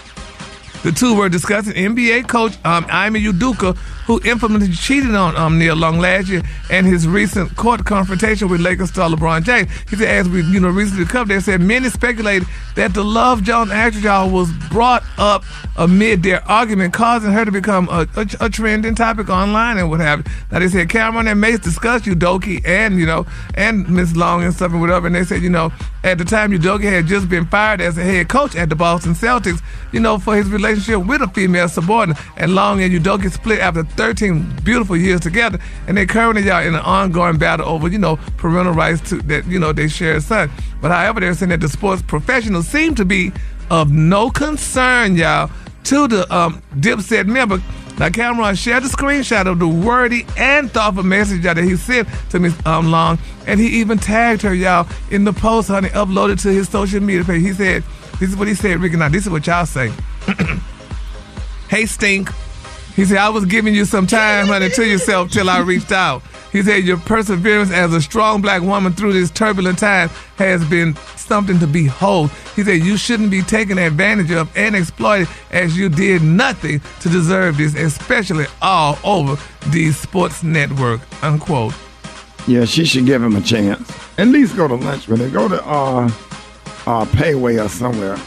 The two were discussing NBA coach um, Ime Udoka, who infamously cheated on um, Nia Long last year, and his recent court confrontation with Lakers star LeBron James. He said, as we you know recently covered, they said many speculated that the Love Jones actress was brought up amid their argument, causing her to become a, a, a trending topic online and what have you. Now they said Cam'ron and Mase discussed Udoka and you know and Miss Long and stuff and whatever, and they said you know at the time Udoka had just been fired as a head coach at the Boston Celtics, you know for his relationship with a female subordinate, and Long and Udoka split after 13 beautiful years together, and they currently y'all in an ongoing battle over you know parental rights to that you know they share a son. But however, they're saying that the sports professionals seem to be of no concern, y'all, to the um, Dipset member. Now, Cam'ron shared a screenshot of the wordy and thoughtful message y'all, that he sent to Miss um, Long, and he even tagged her, y'all, in the post, honey, uploaded to his social media page. He said, "This is what he said, Rickey. Now, this is what y'all say." hey, stink. He said, I was giving you some time, honey, to yourself till I reached out. He said, Your perseverance as a strong black woman through this turbulent time has been something to behold. He said, You shouldn't be taken advantage of and exploited as you did nothing to deserve this, especially all over the sports network. Unquote. Yeah, she should give him a chance. At least go to lunch with her. Go to uh, uh, Pei Wei or somewhere.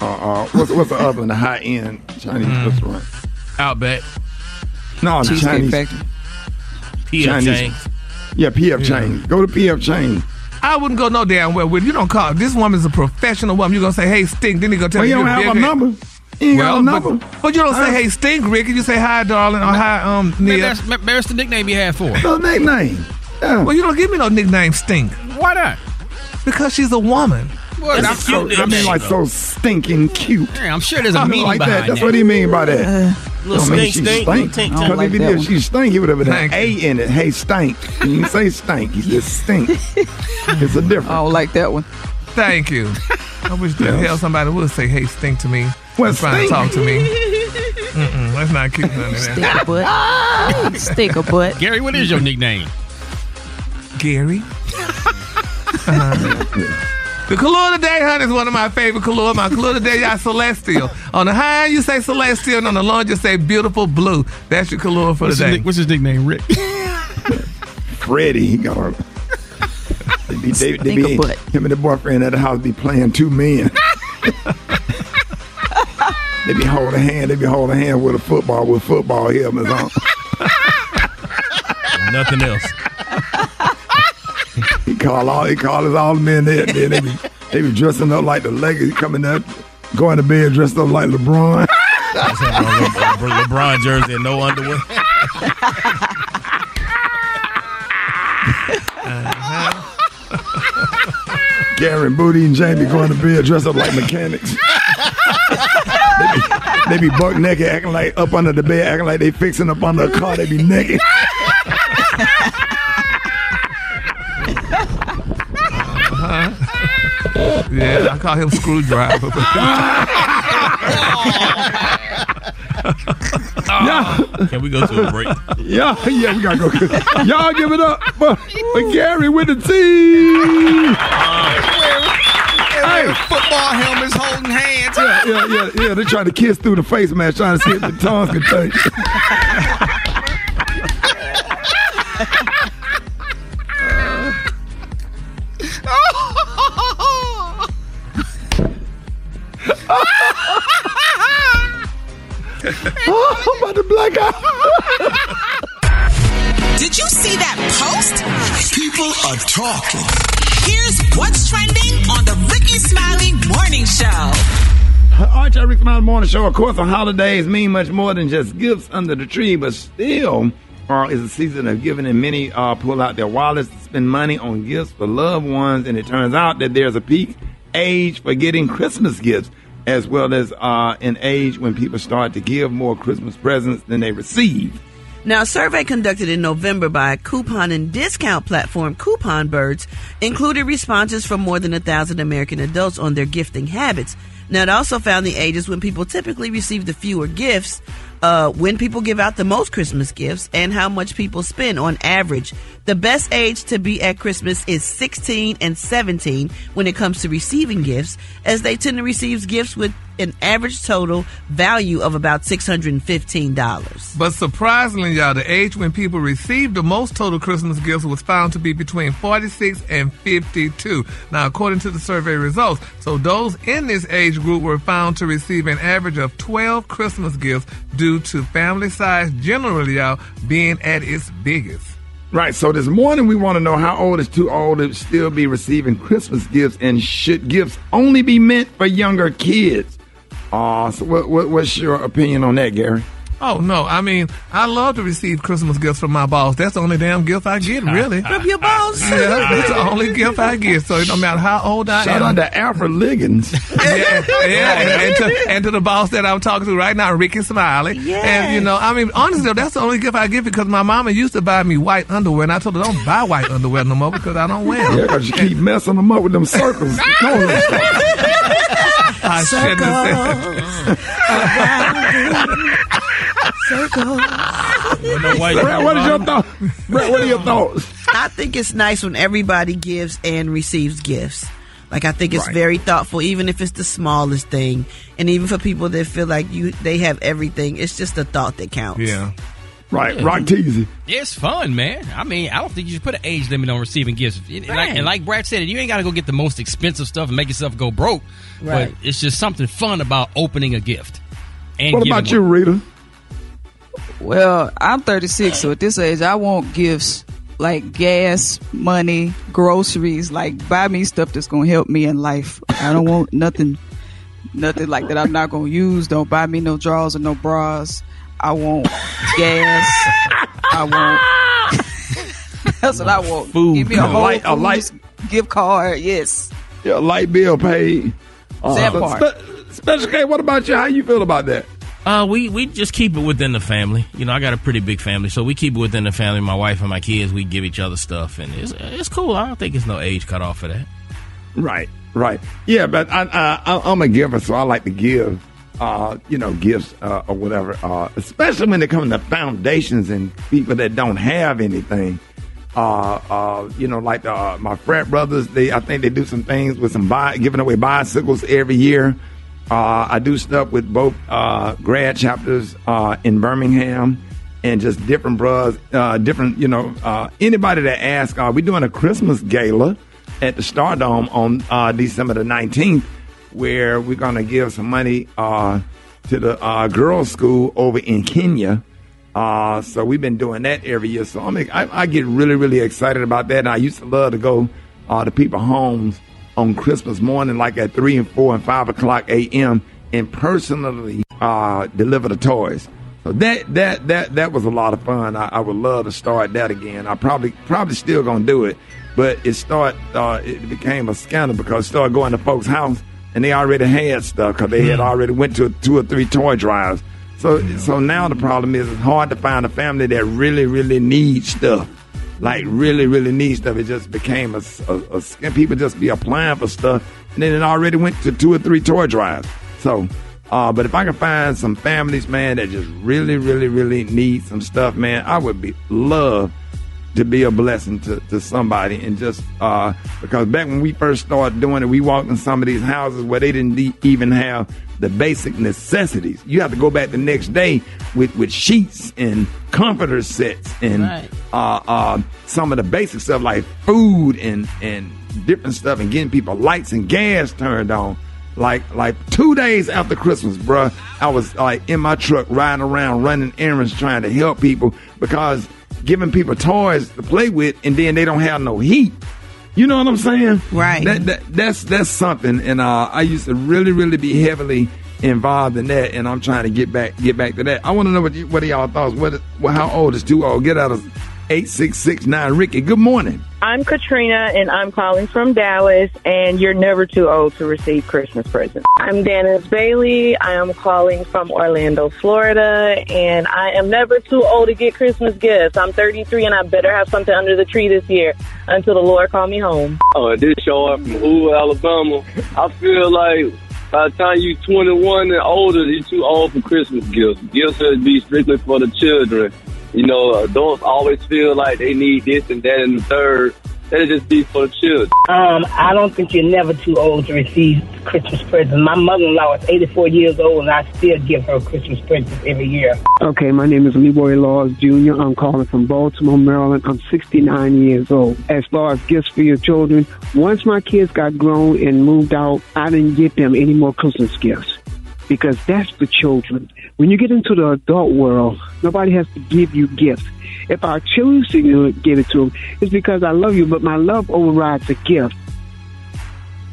Uh, uh, what's, what's the other one? The high end Chinese Mm. restaurant. Outback. No, the Cheesecake Chinese. Factory. P.F. Chinese- Chang's. Yeah, P.F. Yeah. Chang's. Go to P.F. Chang's. I wouldn't go no damn well with you. Don't call this woman's a professional woman. You're gonna say, hey, stink. Then you're gonna tell Well, me you you're don't have a number. You ain't got a Well, number. But, but you don't say, hey, stink, Rickey. You say, hi, darling, or hi, um, Maybe Nia. that's, that's the nickname you had for her. No nickname. Well, you don't give me no nickname, stink. Why not? Because she's a woman. Well, That's that's so, cute I mean, like so stinking cute. Yeah, I'm sure there's a I meaning like that. behind That's that. what he mean by that. Little Don't mean stink, she stink, stink. tink, Because tink. if like he that did, she stink, he would have an A in it. Hey, stink. You didn't say stink. He said stink. it's a difference. I don't like that one. Thank you. I wish the Yes. hell somebody would say, hey, stink to me. Well, and trying to talk to me. Mm-mm. that's not cute, honey. Sticker butt. Sticker butt. Gary, what is your nickname? Gary. Uh-huh. The color of the day, honey, is one of my favorite color. My color of the day, y'all celestial. On the high end, you say celestial, and on the low end, you say beautiful blue. That's your color for What's the his day. nick- what's his nickname, Rick? Freddie, he got a. They be, they, they Think be, of butt. him and the boyfriend at the house be playing two men. they be holding a hand. They be holding a hand with a football with football helmets on. Nothing else. He call all he calls all the men there. Then they be they be dressing up like the Lakers coming up, going to bed dressed up like LeBron. Just having on Le- Le- LeBron jersey and no underwear. Uh-huh. Gary and Booty and Jamie going to bed dressed up like mechanics. they, be, they be buck naked, acting like up under the bed, acting like they fixing up under a car. They be naked. Yeah, I call him screwdriver. yeah. Can we go to a break? Yeah, yeah, we gotta go. Y'all give it up for, for Gary with the T. Hey, football helmets holding hands. Yeah, yeah, yeah, yeah. They're trying to kiss through the face mask, trying to see if the tongues can touch. I'm about to black out. Did you see that post? People are talking. Here's what's trending on the Rickey Smiley Morning Show. All right, y'all, Rick Smiley Morning Show. Of course, the holidays mean much more than just gifts under the tree, but still uh, is a season of giving, and many uh, pull out their wallets to spend money on gifts for loved ones. And it turns out that there's a peak age for getting Christmas gifts, as well as uh, an age when people start to give more Christmas presents than they receive. Now, a survey conducted in November by coupon and discount platform Coupon Birds included responses from more than a thousand American adults on their gifting habits. Now, it also found the ages when people typically receive the fewer gifts, uh, when people give out the most Christmas gifts, and how much people spend on average. The best age to be at Christmas is 16 and 17 when it comes to receiving gifts, as they tend to receive gifts with an average total value of about $615. But surprisingly, y'all, the age when people received the most total Christmas gifts was found to be between 46 and 52. Now, according to the survey results, so those in this age group were found to receive an average of 12 Christmas gifts due to family size generally, y'all, being at its biggest. Right. So this morning we want to know how old is too old to still be receiving Christmas gifts, and should gifts only be meant for younger kids? Uh, so what, what, what's your opinion on that, Gary? Oh no! I mean, I love to receive Christmas gifts from my boss. That's the only damn gift I get, really. From your boss? Yeah, that's the only gift I get. So no matter how old I am. Shout am, out to Alfred Liggins. yeah, yeah, and, and, to, and to the boss that I'm talking to right now, Rickey Smiley. And you know, I mean, honestly, though, that's the only gift I get because my mama used to buy me white underwear, and I told her don't buy white underwear no more because I don't wear them. Yeah, because you keep messing them up with them circles. I shouldn't have Circle. Brat, what is your thought? Brat, what are your thoughts? I think it's nice when everybody gives and receives gifts. Like I think it's Right. very thoughtful, even if it's the smallest thing, and even for people that feel like you they have everything. It's just the thought that counts. Yeah. Right, Rock Teasy. It's fun, man. I mean, I don't think you should put an age limit on receiving gifts. And like, and like Brat said, you ain't got to go get the most expensive stuff and make yourself go broke. Right. But it's just something fun about opening a gift. And What about you, Rita? Well, I'm 36, so at this age, I want gifts like gas, money, groceries. Like, buy me stuff that's gonna help me in life. I don't want nothing, nothing like that. I'm not gonna use. Don't buy me no drawers or no bras. I want gas. I want. that's what I want. Food. Give me a A whole light- a light- gift card. Yes. Yeah, light bill paid. That uh-huh. part. Spe- Special K, what about you? How you feel about that? Uh, we we just keep it within the family. You know, I got a pretty big family, so we keep it within the family. My wife and my kids, we give each other stuff, and it's it's cool. I don't think it's no age cut off for that. Right, right. Yeah, but I, I, I'm a giver, so I like to give. uh, you know, gifts uh, or whatever, uh, especially when it comes to foundations and people that don't have anything. Uh, uh, you know, like uh, my frat brothers, they I think they do some things with some giving away bicycles every year. Uh, I do stuff with both uh, grad chapters uh, in Birmingham and just different bros, uh, different, you know, uh, anybody that asks, uh, we're doing a Christmas gala at the Stardome on December the 19th, where we're going to give some money to the girls' school over in Kenya. So we've been doing that every year. So I, I get really, really excited about that. And I used to love to go to people's homes on Christmas morning, like at 3 and 4 and 5 o'clock a.m., and personally uh, deliver the toys. So that that that that was a lot of fun. I, I would love to start that again. I probably probably still gonna do it, but it start uh, it became a scandal because I started going to folks' house and they already had stuff because they had already went to two or three toy drives. So so now the problem is it's hard to find a family that really really needs stuff. Like really really needs stuff. It just became a, a, a people just be applying for stuff and then it already went to two or three toy drives. So uh, but if I can find some families, man, that just really, really, really need some stuff, man, I would be love to be a blessing to, to somebody and just uh, because back when we first started doing it, we walked in some of these houses where they didn't de- even have the basic necessities. You have to go back the next day with, with sheets and comforter sets and Right. uh, uh, some of the basic stuff like food and and different stuff and getting people lights and gas turned on. Like like two days after Christmas, bruh, I was like in my truck riding around running errands trying to help people because giving people toys to play with and then they don't have no heat. You know what I'm saying? Right. That, that that's that's something, and uh, I used to really really be heavily involved in that, and I'm trying to get back get back to that. I want to know what you, what are y'all thoughts? What well, how old is too old? Get out of eight six six nine. Rickey, good morning. I'm Katrina, and I'm calling from Dallas, and you're never too old to receive Christmas presents. I'm Dennis Bailey. I am calling from Orlando, Florida, and I am never too old to get Christmas gifts. I'm 33, and I better have something under the tree this year until the Lord call me home. Oh, this show up from Hoover, Alabama. I feel like by the time you're 21 and older, you're too old for Christmas gifts. Gifts should be strictly for the children. You know, adults always feel like they need this and that and the third. That'll just be for the children. Um, I don't think you're never too old to receive Christmas presents. My mother-in-law is 84 years old, and I still give her Christmas presents every year. Okay, my name is Leroy Laws Jr. I'm calling from Baltimore, Maryland. I'm 69 years old. As far as gifts for your children, once my kids got grown and moved out, I didn't get them any more Christmas gifts because that's for children. When you get into the adult world, nobody has to give you gifts. If I choose to give it to them, it's because I love you, but my love overrides the gift.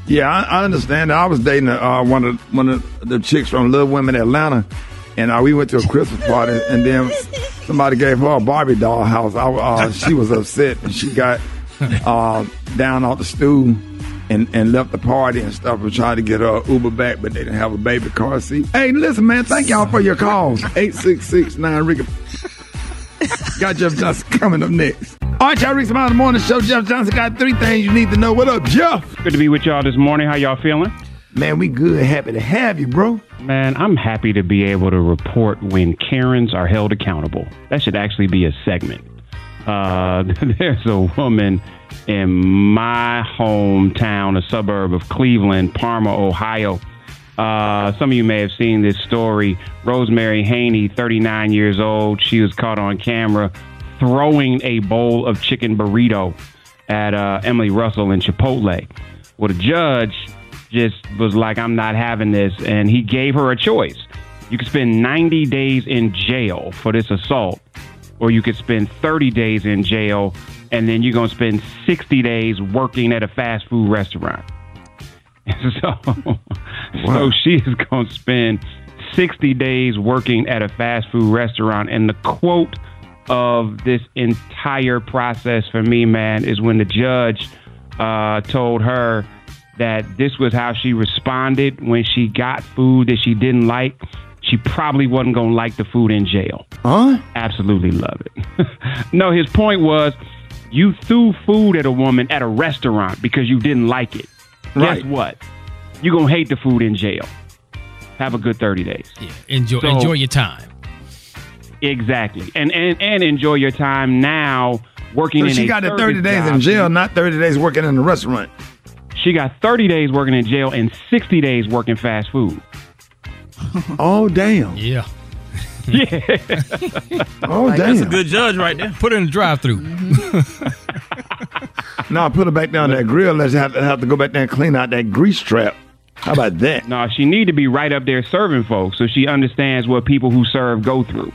Yeah, I, I understand. I was dating uh, one of one of the chicks from Little Women Atlanta, and uh, we went to a Christmas party, and then somebody gave her a Barbie doll house. I, uh, she was upset, and she got uh, down off the stool and, and left the party and stuff. and tried to get her Uber back, but they didn't have a baby car seat. Hey, listen, man, thank y'all for your calls. Eight six six nine Rickey. Got Jeff Johnson coming up next. All right, y'all, Rick's Smile Morning Show. Jeff Johnson got three things you need to know. What up, Jeff? Good to be with y'all this morning. How y'all feeling? Man, we good. Happy to have you, bro. Man, I'm happy to be able to report when Karens are held accountable. That should actually be a segment. Uh, there's a woman in my hometown, a suburb of Cleveland, Parma, Ohio. Uh, some of you may have seen this story. Rosemary Haney, 39 years old, she was caught on camera throwing a bowl of chicken burrito at uh, Emily Russell in Chipotle. Well, the judge just was like, I'm not having this. And he gave her a choice. You could spend 90 days in jail for this assault, or you could spend 30 days in jail and then you're going to spend 60 days working at a fast food restaurant. So, so she is going to spend 60 days working at a fast food restaurant. And the quote of this entire process for me, man, is when the judge uh, told her that this was how she responded when she got food that she didn't like. She probably wasn't going to like the food in jail. Huh? Absolutely love it. no, his point was you threw food at a woman at a restaurant because you didn't like it. Right. Guess what? You're going to hate the food in jail. have a good 30 days. Yeah, enjoy So- enjoy your time. Exactly. And and, and enjoy your time now working So in she a got the 30 days in jail, not 30 days working in the restaurant. She got 30 days working in jail and 60 days working fast food. Oh, damn. Yeah. Yeah. Oh, damn. That's a good judge right there. Put it in the drive-through. No, put it back down that grill. Let's have to, have to go back there and clean out that grease trap. How about that? No, she need to be right up there serving folks so she understands what people who serve go through.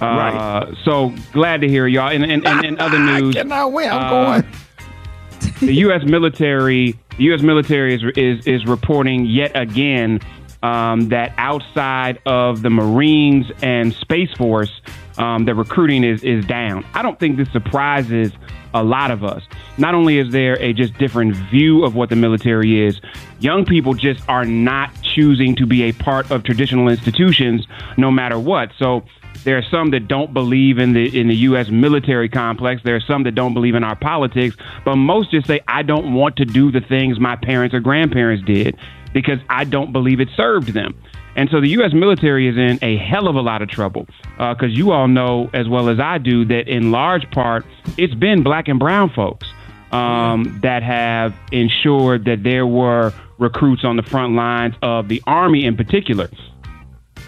Uh, Right. So glad to hear y'all. And in, in, in other news, cannot wait. I'm uh, going. the U.S. military, the U.S. military is is is reporting yet again um, that outside of the Marines and Space Force, um, the recruiting is is down. I don't think this surprises a lot of us. Not only is there a just different view of what the military is, young people just are not choosing to be a part of traditional institutions, no matter what. So. There are some that don't believe in the in the U.S. military complex. There are some that don't believe in our politics, but most just say, "I don't want to do the things my parents or grandparents did because I don't believe it served them." And so the U.S. military is in a hell of a lot of trouble because you all know as well as I do that in large part it's been black and brown folks um, that have ensured that there were recruits on the front lines of the Army in particular.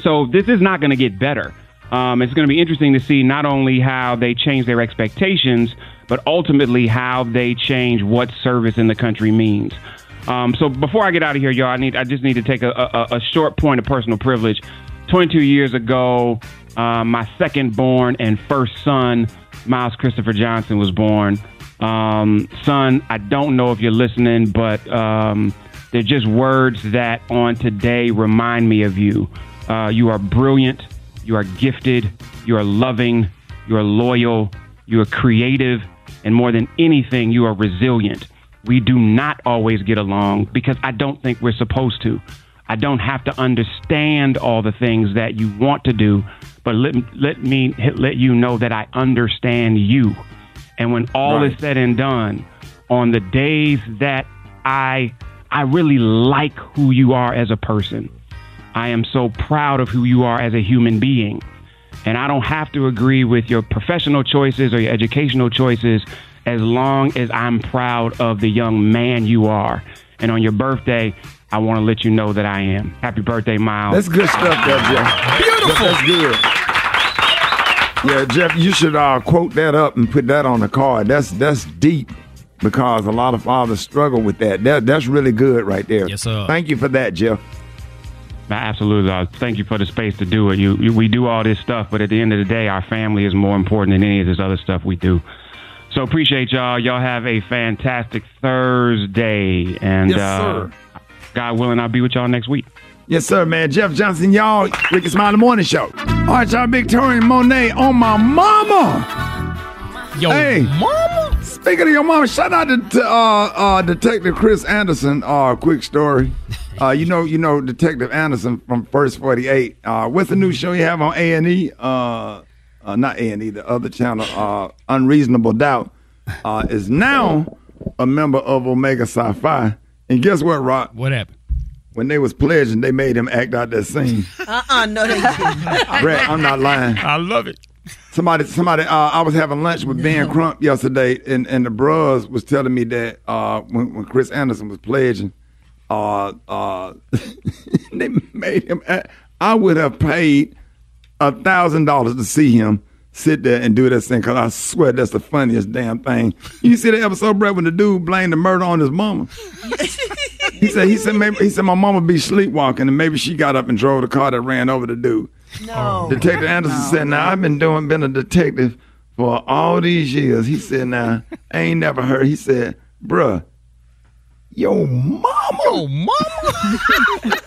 So this is not going to get better. Um, it's going to be interesting to see not only how they change their expectations, but ultimately how they change what service in the country means. Um, so before I get out of here, y'all, I need I just need to take a, a, a short point of personal privilege. 22 years ago, uh, my second born and first son, Miles Christopher Johnson, was born. Um, son, I don't know if you're listening, but um, they're just words that on today remind me of you. Uh, you are brilliant. You are gifted. You are loving. You are loyal. You are creative. And more than anything, you are resilient. We do not always get along because I don't think we're supposed to. I don't have to understand all the things that you want to do, but let, let me let you know that I understand you. And when all Right. is said and done, on the days that I I really like who you are as a person, I am so proud of who you are as a human being. And I don't have to agree with your professional choices or your educational choices as long as I'm proud of the young man you are. And on your birthday, I want to let you know that I am. Happy birthday, Miles. That's good stuff, there, Jeff. Beautiful. That's good. Yeah, Jeff, you should uh, quote that up and put that on the card. That's that's deep because a lot of fathers struggle with that. That that's really good right there. Yes, sir. Thank you for that, Jeff. Absolutely. Uh, thank you for the space to do it. You, you, we do all this stuff, but at the end of the day, our family is more important than any of this other stuff we do. So appreciate y'all. Y'all have a fantastic Thursday, and Yes, uh. God willing, I'll be with y'all next week. Yes, sir, man. Jeff Johnson, y'all. Rickey Smiley Morning Show. All right, y'all. Victoria Monet on my mama. Yo, hey, mama. Speaking of your mama, shout out to, to uh, uh, Detective Chris Anderson. Uh, quick story. Uh, you know, you know Detective Anderson from First Forty Eight. Uh, what's the new show you have on A and E? Uh, uh, not A and E, the other channel. Uh, Unreasonable Doubt uh, is now a member of Omega Psi Phi. And guess what, Rock? What happened? When they was pledging, they made him act out that scene. Uh-uh, no, they didn't. Brat, I'm not lying. I love it. Somebody, somebody. Uh, I was having lunch with Ben Crump yesterday, and and the bros was telling me that uh, when when Chris Anderson was pledging, uh, uh, they made him. Act, I would have paid a thousand dollars to see him sit there and do that thing because I swear that's the funniest damn thing. You see the episode, Brat, when the dude blamed the murder on his mama. he said he said maybe he said my mama be sleepwalking and maybe she got up and drove the car that ran over the dude. No. Oh. Detective Anderson said, "Now I've been doing been a detective for all these years." He said, "Now I ain't never heard." He said, "Bruh, yo mama, yo mama."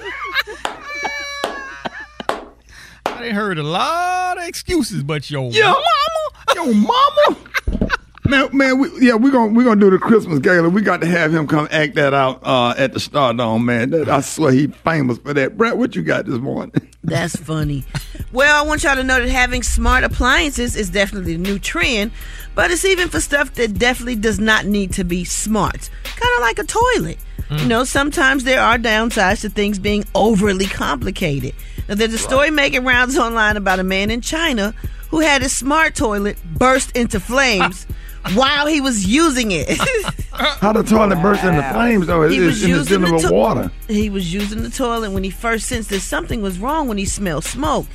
I done heard a lot of excuses, but yo, Yo, mama, yo mama." Man, man, we, yeah, we're gonna we're gonna do the Christmas gala. We got to have him come act that out uh, at the Stardome, man. That, I swear he famous for that. Brat, what you got this morning? That's funny. Well, I want y'all to know that having smart appliances is definitely the new trend, but it's even for stuff that definitely does not need to be smart. Kind of like a toilet. You know, sometimes there are downsides to things being overly complicated. Now, there's a story making rounds online about a man in China who had his smart toilet burst into flames while he was using it. How the toilet burst into flames though? He It's was in the using dealing the to- water. He was using the toilet when he first sensed that something was wrong when he smelled smoke.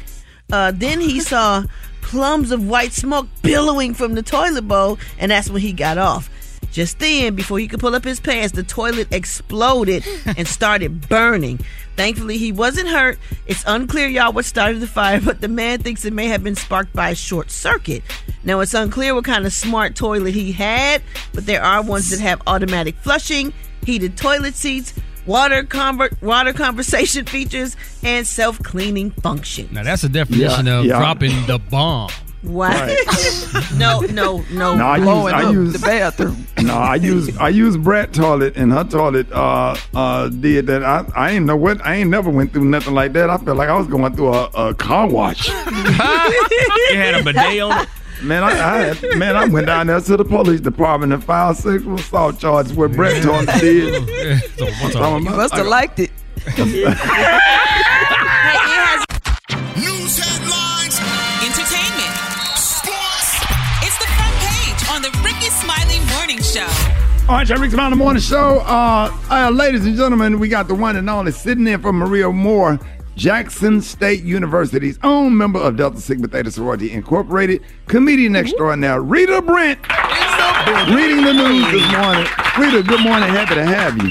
Uh, then he saw plums of white smoke billowing from the toilet bowl, and that's when he got off. Just then, before he could pull up his pants, the toilet exploded and started burning. Thankfully, he wasn't hurt. It's unclear, y'all, what started the fire, but the man thinks it may have been sparked by a short circuit. Now, it's unclear what kind of smart toilet he had, but there are ones that have automatic flushing, heated toilet seats, water convert, water conversation features, and self cleaning function. Now that's a definition Yeah, of yeah. dropping the bomb. What? no, no, no. No, I use, I use the bathroom. No, I use I use Brat toilet and her toilet uh uh did that. I I ain't know what I ain't never went through nothing like that. I felt like I was going through a, a car wash. You had a bidet on it. Man, I, I had, man, I went down there to the police department and filed sexual assault charges with Brat toilet did. So what's You must have liked it. On the Rickey Smiley Morning Show. All right, Rick Smiley Morning Show. Uh, uh, ladies and gentlemen, we got the one and only sitting in for Maria Moore, Jackson State University's own member of Delta Sigma Theta Sorority Incorporated, comedian extraordinaire, Rita Brent, reading the news this morning. Rita, good morning. Happy to have you.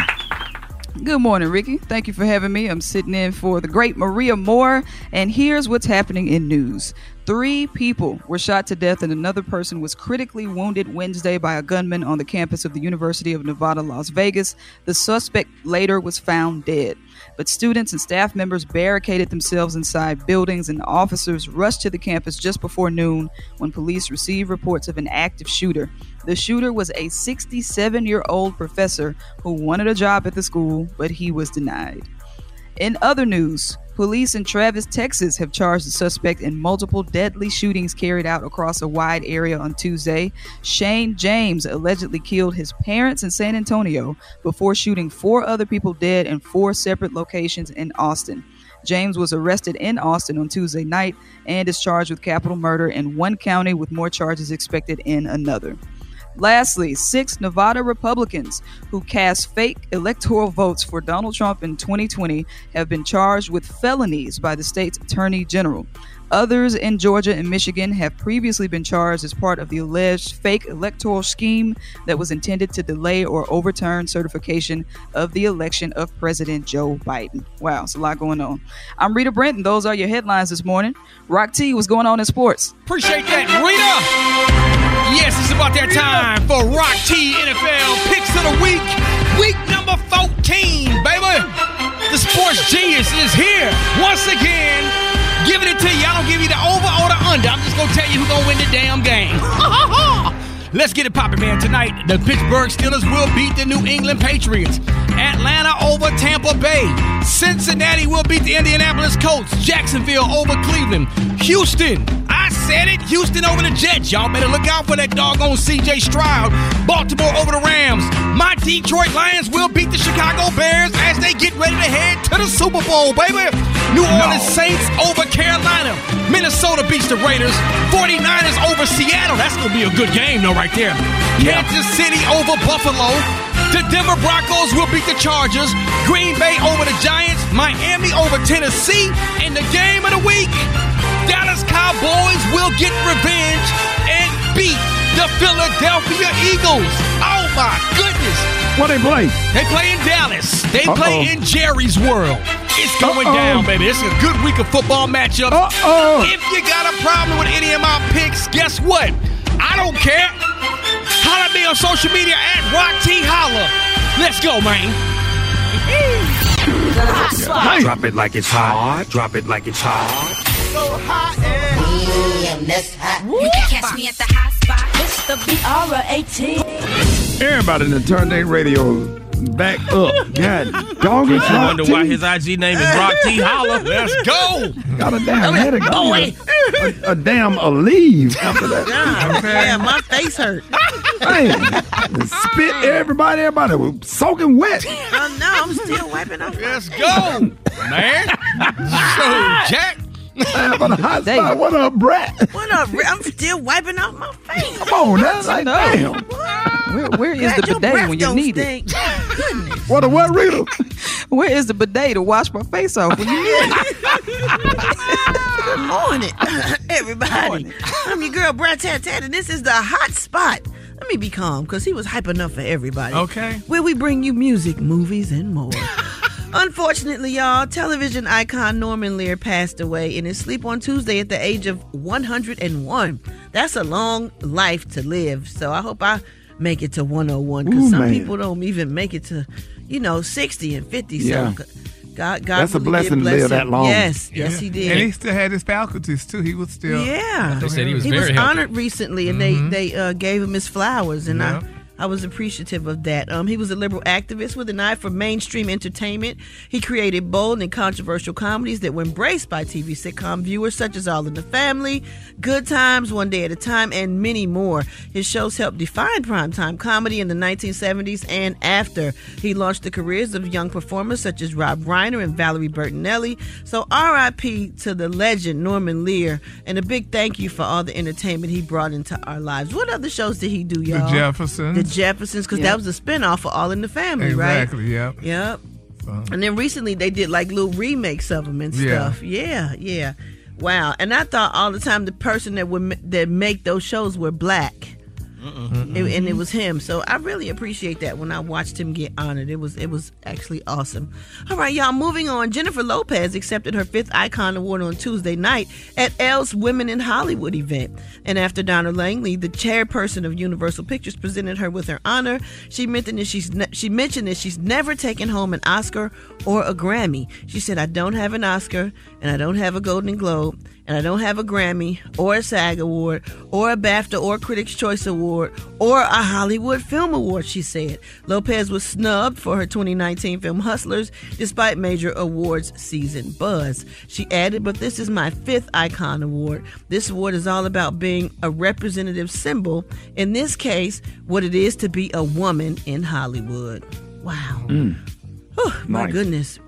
Good morning, Rickey. Thank you for having me. I'm sitting in for the great Maria Moore, and here's what's happening in news. Three people were shot to death, and another person was critically wounded Wednesday by a gunman on the campus of the University of Nevada, Las Vegas. The suspect later was found dead. But students and staff members barricaded themselves inside buildings, and officers rushed to the campus just before noon when police received reports of an active shooter. The shooter was a 67 year old professor who wanted a job at the school, but he was denied. In other news, police in Travis, Texas have charged the suspect in multiple deadly shootings carried out across a wide area on Tuesday. Shane James allegedly killed his parents in San Antonio before shooting four other people dead in four separate locations in Austin. James was arrested in Austin on Tuesday night and is charged with capital murder in one county with more charges expected in another. Lastly, six Nevada Republicans who cast fake electoral votes for Donald Trump in 2020 have been charged with felonies by the state's attorney general. Others in Georgia and Michigan have previously been charged as part of the alleged fake electoral scheme that was intended to delay or overturn certification of the election of President Joe Biden. Wow, it's a lot going on. I'm Rita Brenton. those are your headlines this morning. Rock T, what's going on in sports? Appreciate that, Rita. Yes, it's about that time for Rock T NFL Picks of the Week. Week number 14, baby. The sports genius is here once again. Giving it to you. I don't give you the over or the under. I'm just going to tell you who's going to win the damn game. Let's get it popping, man. Tonight, the Pittsburgh Steelers will beat the New England Patriots. Atlanta over Tampa Bay. Cincinnati will beat the Indianapolis Colts. Jacksonville over Cleveland. Houston, said it. Houston over the Jets. Y'all better look out for that doggone CJ Stroud. Baltimore over the Rams. My Detroit Lions will beat the Chicago Bears as they get ready to head to the Super Bowl, baby. New Orleans Saints over Carolina. Minnesota beats the Raiders. 49ers over Seattle. That's going to be a good game, though, right there. Kansas City over Buffalo. The Denver Broncos will beat the Chargers. Green Bay over the Giants. Miami over Tennessee. And the game of the week, Dallas Cowboys will get revenge and beat the Philadelphia Eagles. Oh, my goodness. What they play? They play in Dallas. They Uh-oh. play in Jerry's world. It's going Uh-oh. down, baby. It's a good week of football matchups. Uh-oh. If you got a problem with any of my picks, guess what? I don't care. Holla at me on social media at Rock T Holla. Let's go, man. Drop it like it's hot. Drop it like it's hot. So hot Damn, that's hot. You can catch me at the hot spot. It's the B-R-A-T. Everybody in the Turn Day Radio back up. God, dog. Guess you wonder why his IG name is Rock T Holla. Let's go. Got a damn headache. Oh, I a, a, a damn Aleve after that. God, yeah, my face hurt. Man, spit everybody, everybody was soaking wet. Oh no, I'm still wiping off. Let's go, man. So, Jack. Man, for the hot spot, what up, Brat? What up? Rick? I'm still wiping off my face. Come on, that's like damn. Where, where is Glad the your bidet when you don't need it? Goodness. What a what, Rita? Where is the bidet to wash my face off when you need it? Good morning, everybody. I'm your girl, Brat Tat Tat, and this is the hot spot. Let me be calm, because he was hype enough for everybody. Okay. Where we bring you music, movies, and more. Unfortunately, y'all, television icon Norman Lear passed away in his sleep on Tuesday at the age of 101. That's a long life to live, so I hope I make it to 101 because some man. people don't even make it to, you know, 60 and 50. Yeah. So God, God That's a blessing did to live him. that long. Yes, yes, he did. And he still had his faculties too. He was still. Yeah, They said he was he very was healthy. honored recently, and Mhm. they they uh, gave him his flowers, and Yeah. I I was appreciative of that. Um, he was a liberal activist with an eye for mainstream entertainment. He created bold and controversial comedies that were embraced by TV sitcom viewers, such as All in the Family, Good Times, One Day at a Time, and many more. His shows helped define primetime comedy in the 1970s and after. He launched the careers of young performers such as Rob Reiner and Valerie Bertinelli. So R.I.P. to the legend Norman Lear, and a big thank you for all the entertainment he brought into our lives. What other shows did he do, The y'all? Jeffersons. The Jeffersons, because Yeah. that was a spinoff of All in the Family, exactly. right? Exactly. Yep. Yep. So, And then recently they did like little remakes of them and stuff. Yeah, yeah. yeah. Wow. And I thought all the time the person that would that make those shows were black. It- and it was him. So I really appreciate that when I watched him get honored. It was it was actually awesome. All right, y'all. Moving on. Jennifer Lopez accepted her fifth Icon Award on Tuesday night at Elle's Women in Hollywood event. And after Donna Langley, the chairperson of Universal Pictures, presented her with her honor, she mentioned that she's ne- she mentioned that she's never taken home an Oscar or a Grammy. She said, "I don't have an Oscar, and I don't have a Golden Globe." And I don't have a Grammy or a SAG award or a BAFTA or Critics' Choice Award or a Hollywood Film Award, she said. Lopez was snubbed for her 2019 film Hustlers despite major awards season buzz. She added, But this is my fifth Icon Award. This award is all about being a representative symbol, in this case, what it is to be a woman in Hollywood. Wow. Mm. Whew, my Nice. goodness.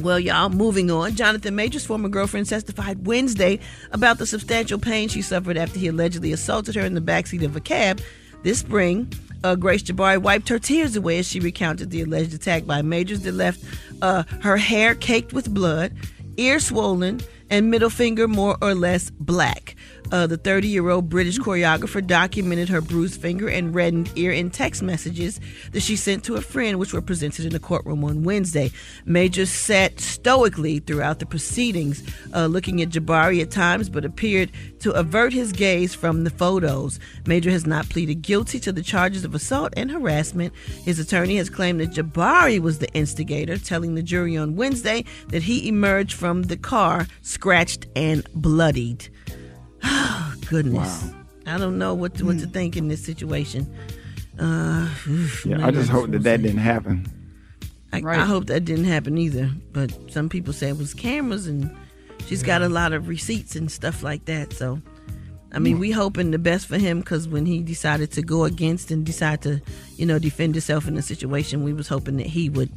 Well, y'all, moving on. Jonathan Majors' former girlfriend testified Wednesday about the substantial pain she suffered after he allegedly assaulted her in the backseat of a cab. This spring, uh, Grace Jabbari wiped her tears away as she recounted the alleged attack by Majors that left uh, her hair caked with blood, ear swollen, and middle finger more or less black. Uh, the 30 year old British choreographer documented her bruised finger and reddened ear in text messages that she sent to a friend, which were presented in the courtroom on Wednesday. Major sat stoically throughout the proceedings, uh, looking at Jabbari at times, but appeared to avert his gaze from the photos. Major has not pleaded guilty to the charges of assault and harassment. His attorney has claimed that Jabbari was the instigator, telling the jury on Wednesday that he emerged from the car scratched and bloodied. Oh, goodness. I don't know what to, what to think in this situation. Uh, Yeah, I just hope that that didn't happen. I, I hope that didn't happen either. But some people say it was cameras, and she's got a lot of receipts and stuff like that. So, I mean, we hoping the best for him because when he decided to go against and decide to, you know, defend himself in the situation, we was hoping that he would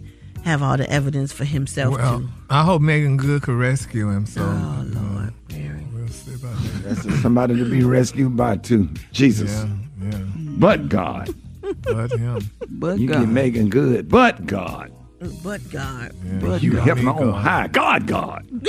have all the evidence for himself well, too. I hope Meagan Good could rescue him. So, Oh, Lord, we'll see about that. That's somebody to be rescued by too. Jesus. Yeah, yeah. But God. But him. But you get Meagan Good. But God. But God. But you God. help me on high. God, God.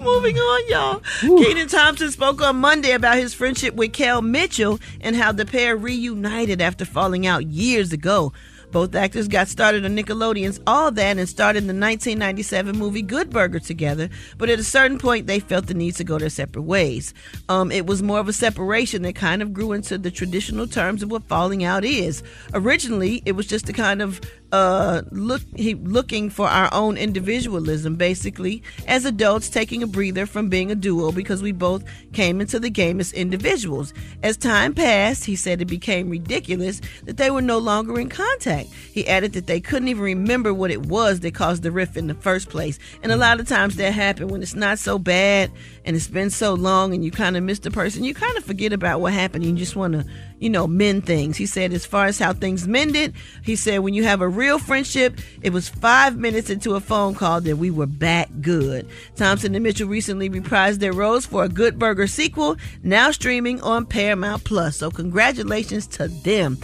Moving on, y'all. Kenan Thompson spoke on Monday about his friendship with Kel Mitchell and how the pair reunited after falling out years ago. Both actors got started on Nickelodeon's All That and started in the 1997 movie Good Burger together, but at a certain point they felt the need to go their separate ways. Um, it was more of a separation that kind of grew into the traditional terms of what falling out is. Originally, it was just a kind of uh, look he looking for our own individualism, basically, as adults taking a breather from being a duo because we both came into the game as individuals. As time passed, he said it became ridiculous that they were no longer in contact. He added that they couldn't even remember what it was that caused the rift in the first place. And a lot of times that happens when it's not so bad and it's been so long and you kind of miss the person. You kind of forget about what happened. You just want to, you know, mend things. He said, as far as how things mended, he said, when you have a real friendship, it was five minutes into a phone call that we were back good. Thompson and Mitchell recently reprised their roles for a Good Burger sequel, now streaming on Paramount Plus. So congratulations to them.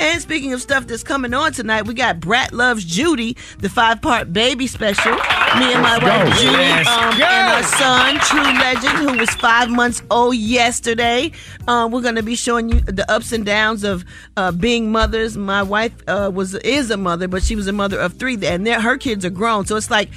And speaking of stuff that's coming on tonight, we got Brat Loves Judy, the five-part baby special. Me and my Let's wife go. Judy um, and our son, True Legend, who was five months old yesterday. Um, we're going to be showing you the ups and downs of uh, being mothers. My wife uh, was is a mother, but she was a mother of three, and her kids are grown. So it's like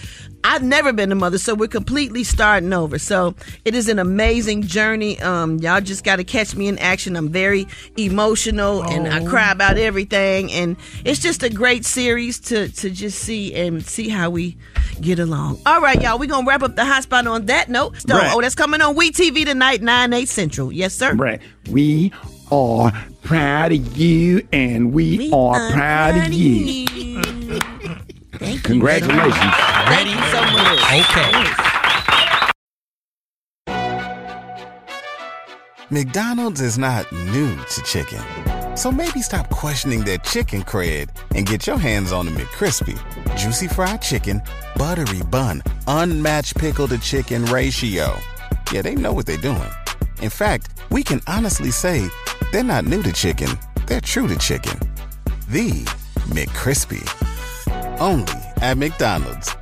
I've never been a mother, so we're completely starting over. So it is an amazing journey. Um, y'all just got to catch me in action. I'm very emotional and I Oh. cry about everything, and it's just a great series to to just see and see how we get along. All right, y'all, we're gonna wrap up the hot spot on that note. So, Right. oh, that's coming on We TV tonight, nine eight central. Yes, sir. Right. We are proud of you, and we, are, proud, of you. Congratulations. Thank you so much. Okay. McDonald's is not new to chicken. So maybe stop questioning their chicken cred and get your hands on the McCrispy. Juicy fried chicken, buttery bun, unmatched pickle to chicken ratio. Yeah, they know what they're doing. In fact, we can honestly say they're not new to chicken, they're true to chicken. The McCrispy. Only at McDonald's.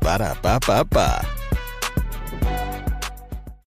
Ba da ba ba ba.